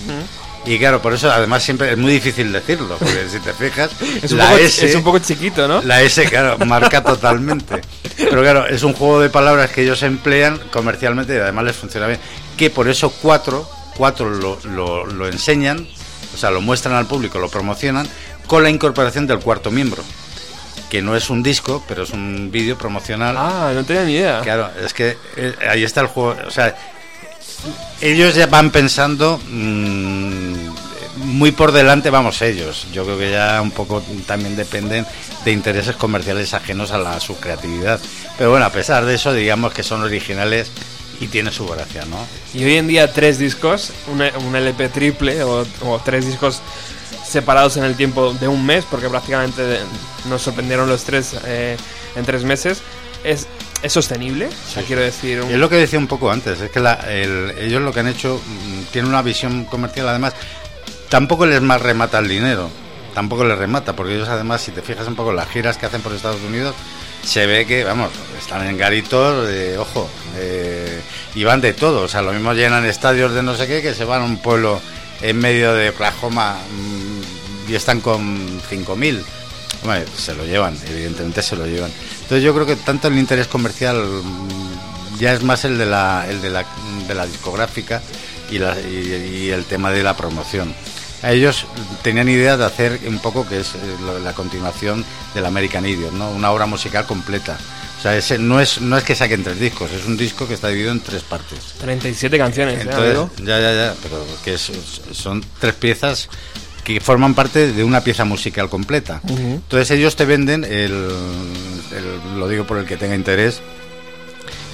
Y claro, por eso además siempre es muy difícil decirlo, porque si te fijas, Es un, la poco, S, es un poco chiquito, ¿no? la S, claro, marca totalmente. Pero claro, es un juego de palabras que ellos emplean comercialmente y además les funciona bien. Que por eso cuatro, cuatro lo, lo, lo enseñan, o sea, lo muestran al público, lo promocionan, con la incorporación del cuarto miembro. Que no es un disco, pero es un vídeo promocional. Ah, no tenía ni idea. Claro, es que eh, ahí está el juego. O sea, ellos ya van pensando mm, muy por delante, vamos ellos. Yo creo que ya un poco también dependen de intereses comerciales ajenos a la su creatividad. Pero bueno, a pesar de eso, digamos que son originales y tiene su gracia, ¿no? Y hoy en día tres discos, un, un LP triple o, o tres discos separados en el tiempo de un mes, porque prácticamente nos sorprendieron los tres eh, en tres meses, ¿es, es sostenible? O sea, Sí. quiero decir, un- Es lo que decía un poco antes, es que la- el- ellos lo que han hecho mm, tienen una visión comercial, además, tampoco les más remata el dinero, tampoco les remata, porque ellos además, si te fijas un poco en las giras que hacen por Estados Unidos, se ve que, vamos, están en garitos, ojo, eh, y van de todo, o sea, lo mismo llenan estadios de no sé qué, que se van a un pueblo en medio de Oklahoma mm, y están con 5.000. Hombre, se lo llevan, evidentemente se lo llevan. Entonces yo creo que tanto el interés comercial mm, ya es más el de la, el de la, de la discográfica y, el tema de la promoción. Ellos tenían idea de hacer un poco que es eh, la continuación del American Idiot, ¿no? Una obra musical completa. O sea, ese no es no es que saquen tres discos, es un disco que está dividido en tres partes. 37 canciones, ¿eh, Entonces, ya, ya, ya, pero que es- son tres piezas que forman parte de una pieza musical completa. Entonces ellos te venden, el, el- lo digo por el que tenga interés,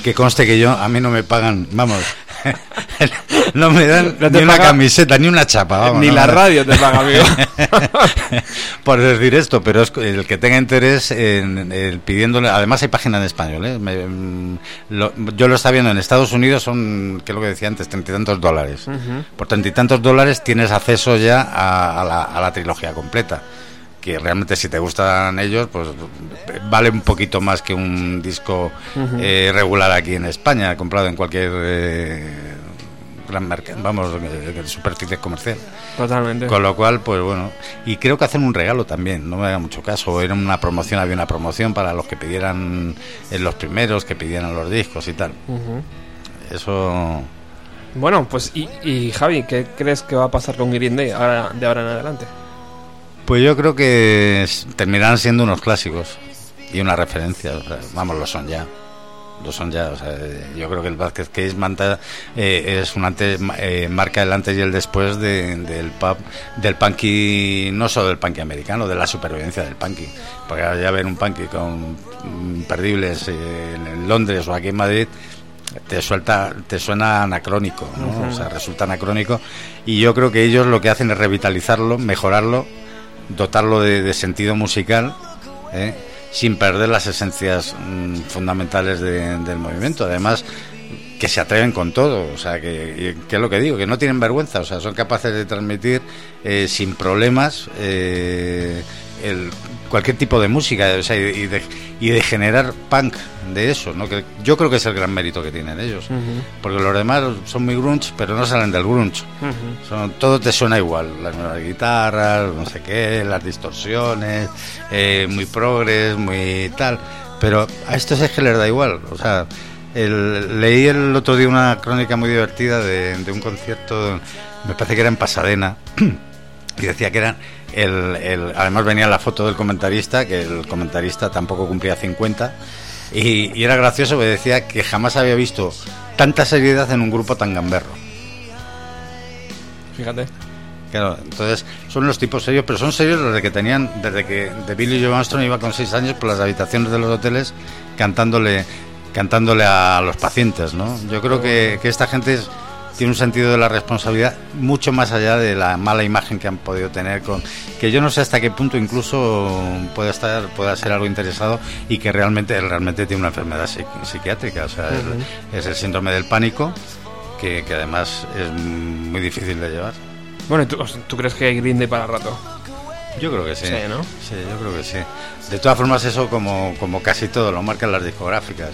que conste que yo, a mí no me pagan, vamos, no me dan No te ni una camiseta, ni una chapa, vamos. Ni no la radio te paga, amigo. por decir esto, pero es el que tenga interés en, en pidiéndole, además hay página en español, ¿eh? Me- mm, lo- yo lo estaba viendo en Estados Unidos, son, que es lo que decía antes, treinta y tantos dólares. Por treinta y tantos dólares tienes acceso ya a, a la, a la trilogía completa. Que realmente si te gustan ellos, pues vale un poquito más que un disco eh, regular aquí en España, comprado en cualquier eh, gran mercado, vamos, eh, superficie comercial. Totalmente. Con lo cual, pues bueno, y creo que hacen un regalo también, no me haga mucho caso, era una promoción, había una promoción para los que pidieran en los primeros, que pidieran los discos y tal. Eso, Bueno, pues y, y Javi, ¿qué crees que va a pasar con Green Day ahora, de ahora en adelante? Pues yo creo que terminarán siendo unos clásicos y una referencia, o sea, vamos, lo son ya. Lo son ya, o sea, eh, yo creo que el Vázquez Case manta, eh, es un antes, eh, marca el antes y el después de- del pub, del punky, no solo del punky americano, de la supervivencia del punky. Porque ahora ya ver un punky con perdibles eh, en Londres o aquí en Madrid, te suelta, te suena anacrónico, ¿no? O sea, resulta anacrónico. Y yo creo que ellos lo que hacen es revitalizarlo, mejorarlo, dotarlo de, sentido musical, ¿eh? sin perder las esencias mm, fundamentales de- del movimiento. Además, que se atreven con todo, o sea, que, que es lo que digo, que no tienen vergüenza, o sea, son capaces de transmitir eh, sin problemas eh, el, cualquier tipo de música, o sea, y, y de, y de generar punk de eso, ¿no? Que yo creo que es el gran mérito que tienen ellos, porque los demás son muy grunge, pero no salen del grunge. Son- todo te suena igual, las nuevas guitarras, no sé qué, las distorsiones, eh, muy progres, muy tal. Pero a estos es que les da igual. O sea, el- leí el otro día una crónica muy divertida de, de un concierto, me parece que era en Pasadena, y decía que eran. El, el- además venía la foto del comentarista, que el comentarista tampoco cumplía 50, y, y era gracioso porque decía que jamás había visto tanta seriedad en un grupo tan gamberro. Fíjate. Claro, entonces son los tipos serios, pero son serios los de que tenían, desde que de Billy Joe Armstrong iba con seis años por las habitaciones de los hoteles cantándole, cantándole a los pacientes, ¿no? Yo creo que, que esta gente es- tiene un sentido de la responsabilidad mucho más allá de la mala imagen que han podido tener con que yo no sé hasta qué punto incluso pueda estar pueda ser algo interesado y que realmente realmente tiene una enfermedad psiqui- psiquiátrica o sea es- es, el síndrome del pánico que que, además es muy difícil de llevar. Bueno, ¿y ¿tú, ¿tú crees que hay Green Day para rato? Yo creo que sí. Sí, ¿no? Sí, yo creo que sí. De todas formas, eso como, como casi todo lo marcan las discográficas.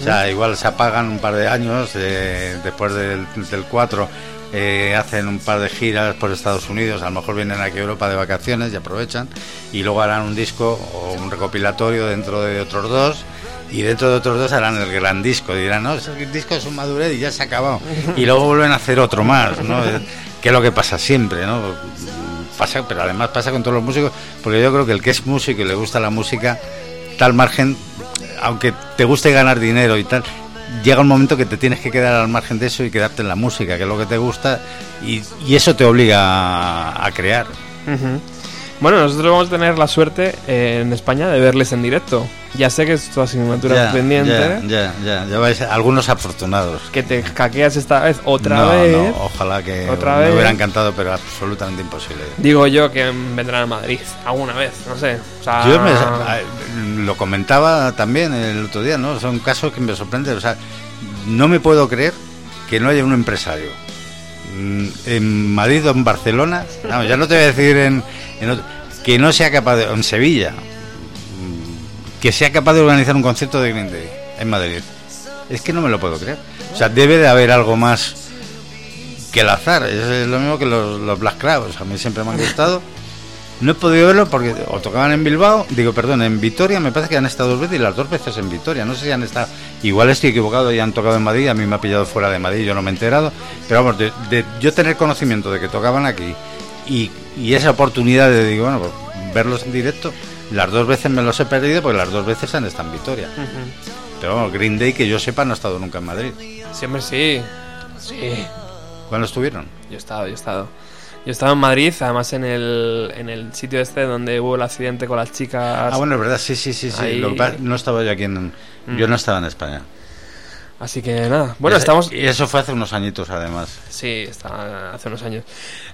O sea, igual se apagan un par de años, eh, después del, del 4 eh, hacen un par de giras por Estados Unidos, a lo mejor vienen aquí a Europa de vacaciones y aprovechan, y luego harán un disco o un recopilatorio dentro de otros dos. Y dentro de otros dos harán el gran disco. Dirán, no, ese disco es un madurez y ya se ha acabado. Y luego vuelven a hacer otro más, ¿no? que es lo que pasa siempre, ¿no? Pasa, pero además pasa con todos los músicos, porque yo creo que el que es músico y le gusta la música, tal margen, aunque te guste ganar dinero y tal, llega un momento que te tienes que quedar al margen de eso y quedarte en la música, que es lo que te gusta, y, eso te obliga a, a crear. Bueno, nosotros vamos a tener la suerte eh, en España de verles en directo. Ya sé que es tu asignatura Ya, pendiente. ya, ya, ya, ya vais, algunos afortunados. Que te caqueas esta vez otra No, vez. no, ojalá que Otra me vez. hubiera encantado, pero absolutamente imposible. Digo yo que vendrán a Madrid alguna vez, no sé. O sea, Yo me- lo comentaba también el otro día, ¿no? Son casos que me sorprenden. O sea, no me puedo creer que no haya un empresario en Madrid o en Barcelona, no, ya no te voy a decir en, en otro- que no sea capaz de, en Sevilla, mm, que sea capaz de organizar un concierto de Green Day en Madrid. Es que no me lo puedo creer. O sea, debe de haber algo más que el azar. Es lo mismo que los, los Black Crowes. A mí siempre me han gustado. No he podido verlo porque o tocaban en Bilbao, digo, perdón, en Vitoria, me parece que han estado dos veces y las dos veces en Vitoria. No sé si han estado, igual estoy equivocado y han tocado en Madrid, a mí me ha pillado fuera de Madrid, yo no me he enterado. Pero vamos, de, de yo tener conocimiento de que tocaban aquí y, y esa oportunidad de, digo, bueno, pues, verlos en directo, las dos veces me los he perdido porque las dos veces han estado en Vitoria. Pero vamos, Green Day, que yo sepa, no ha estado nunca en Madrid. Siempre sí. Sí. ¿Cuándo estuvieron? Yo he estado, yo he estado. Yo he estado en Madrid, además en el, en el sitio este donde hubo el accidente con las chicas. Ah, bueno, es verdad, sí, sí, sí, sí. Ahí- Lo que pasa- no estaba yo aquí en... Yo no estaba en España. Así que nada. Bueno, estamos. Y eso fue hace unos añitos, además. Sí, está hace unos años.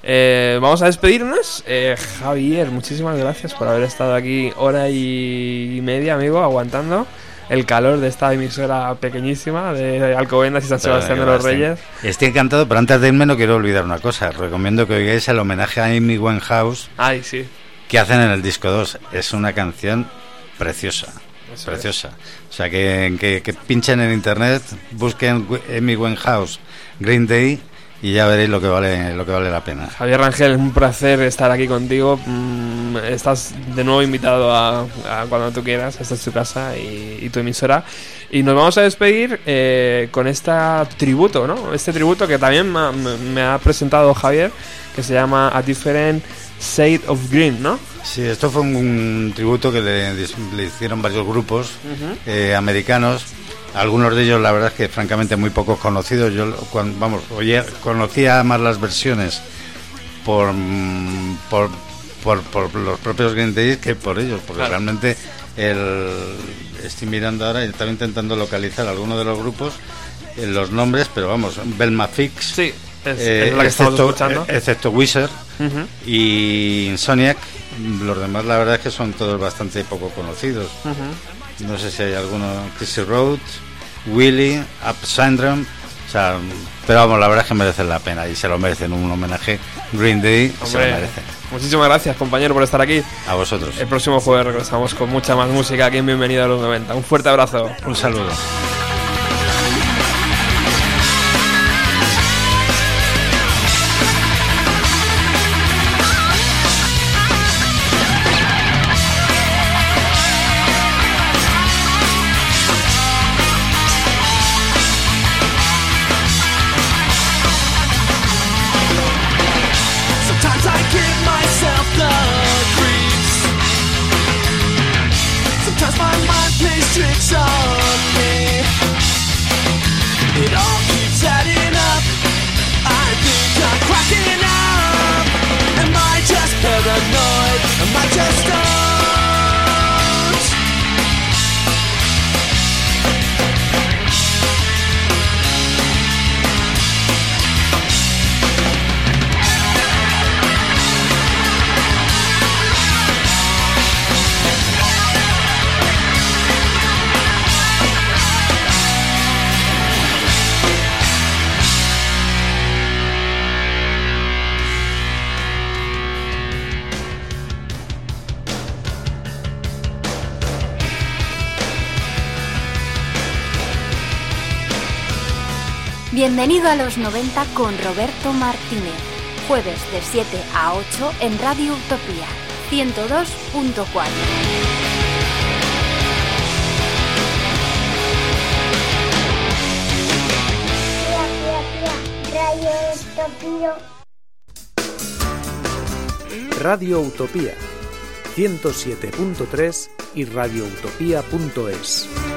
Eh, vamos a despedirnos. Eh, Javier, muchísimas gracias por haber estado aquí hora y media, amigo, aguantando el calor de esta emisora pequeñísima de Alcobendas y San Sebastián de los Reyes. Estoy encantado, pero antes de irme no quiero olvidar una cosa. Recomiendo que oigáis el homenaje a Amy Winehouse Ay, sí. que hacen en el disco 2. Es una canción preciosa. Eso preciosa. O sea, que, que, que pinchen en internet, busquen Amy Winehouse Green Day y ya veréis lo que vale, lo que vale la pena. Javier Rangel, un placer estar aquí contigo. Mm, estás de nuevo invitado a, a cuando tú quieras. Esta es tu casa y, y tu emisora. Y nos vamos a despedir eh, con este tributo, ¿no? Este tributo que también me, ha- me- ha presentado Javier, que se llama A Different Shade of Green, ¿no? Sí, esto fue un, un tributo que le, le hicieron varios grupos eh, americanos. Algunos de ellos, la verdad es que francamente muy pocos conocidos. Yo, cuando, vamos, oye, conocía más las versiones por, mm, por, por, por los propios Green que por ellos, porque Claro. realmente el, estoy mirando ahora y estaba intentando localizar algunos de los grupos, eh, los nombres, pero vamos, Belma Fix, Sí, es, eh, es la que estamos excepto, escuchando. eh, excepto Wizard y Insomniac, los demás la verdad es que son todos bastante poco conocidos. No sé si hay alguno, Chrissy Road, Willy, Up Syndrome, o sea, pero vamos, la verdad es que merecen la pena y se lo merecen un homenaje. Green Day se lo merecen. muchísimas gracias, compañero, por estar aquí. A vosotros. El próximo jueves regresamos con mucha más música aquí en Bienvenido a los 90. Un fuerte abrazo. Un saludo. Bienvenido a los 90 con Roberto Martínez. Jueves de 7 a 8 en Radio Utopía 102.4. Radio Utopía 107.3 y radioutopía.es.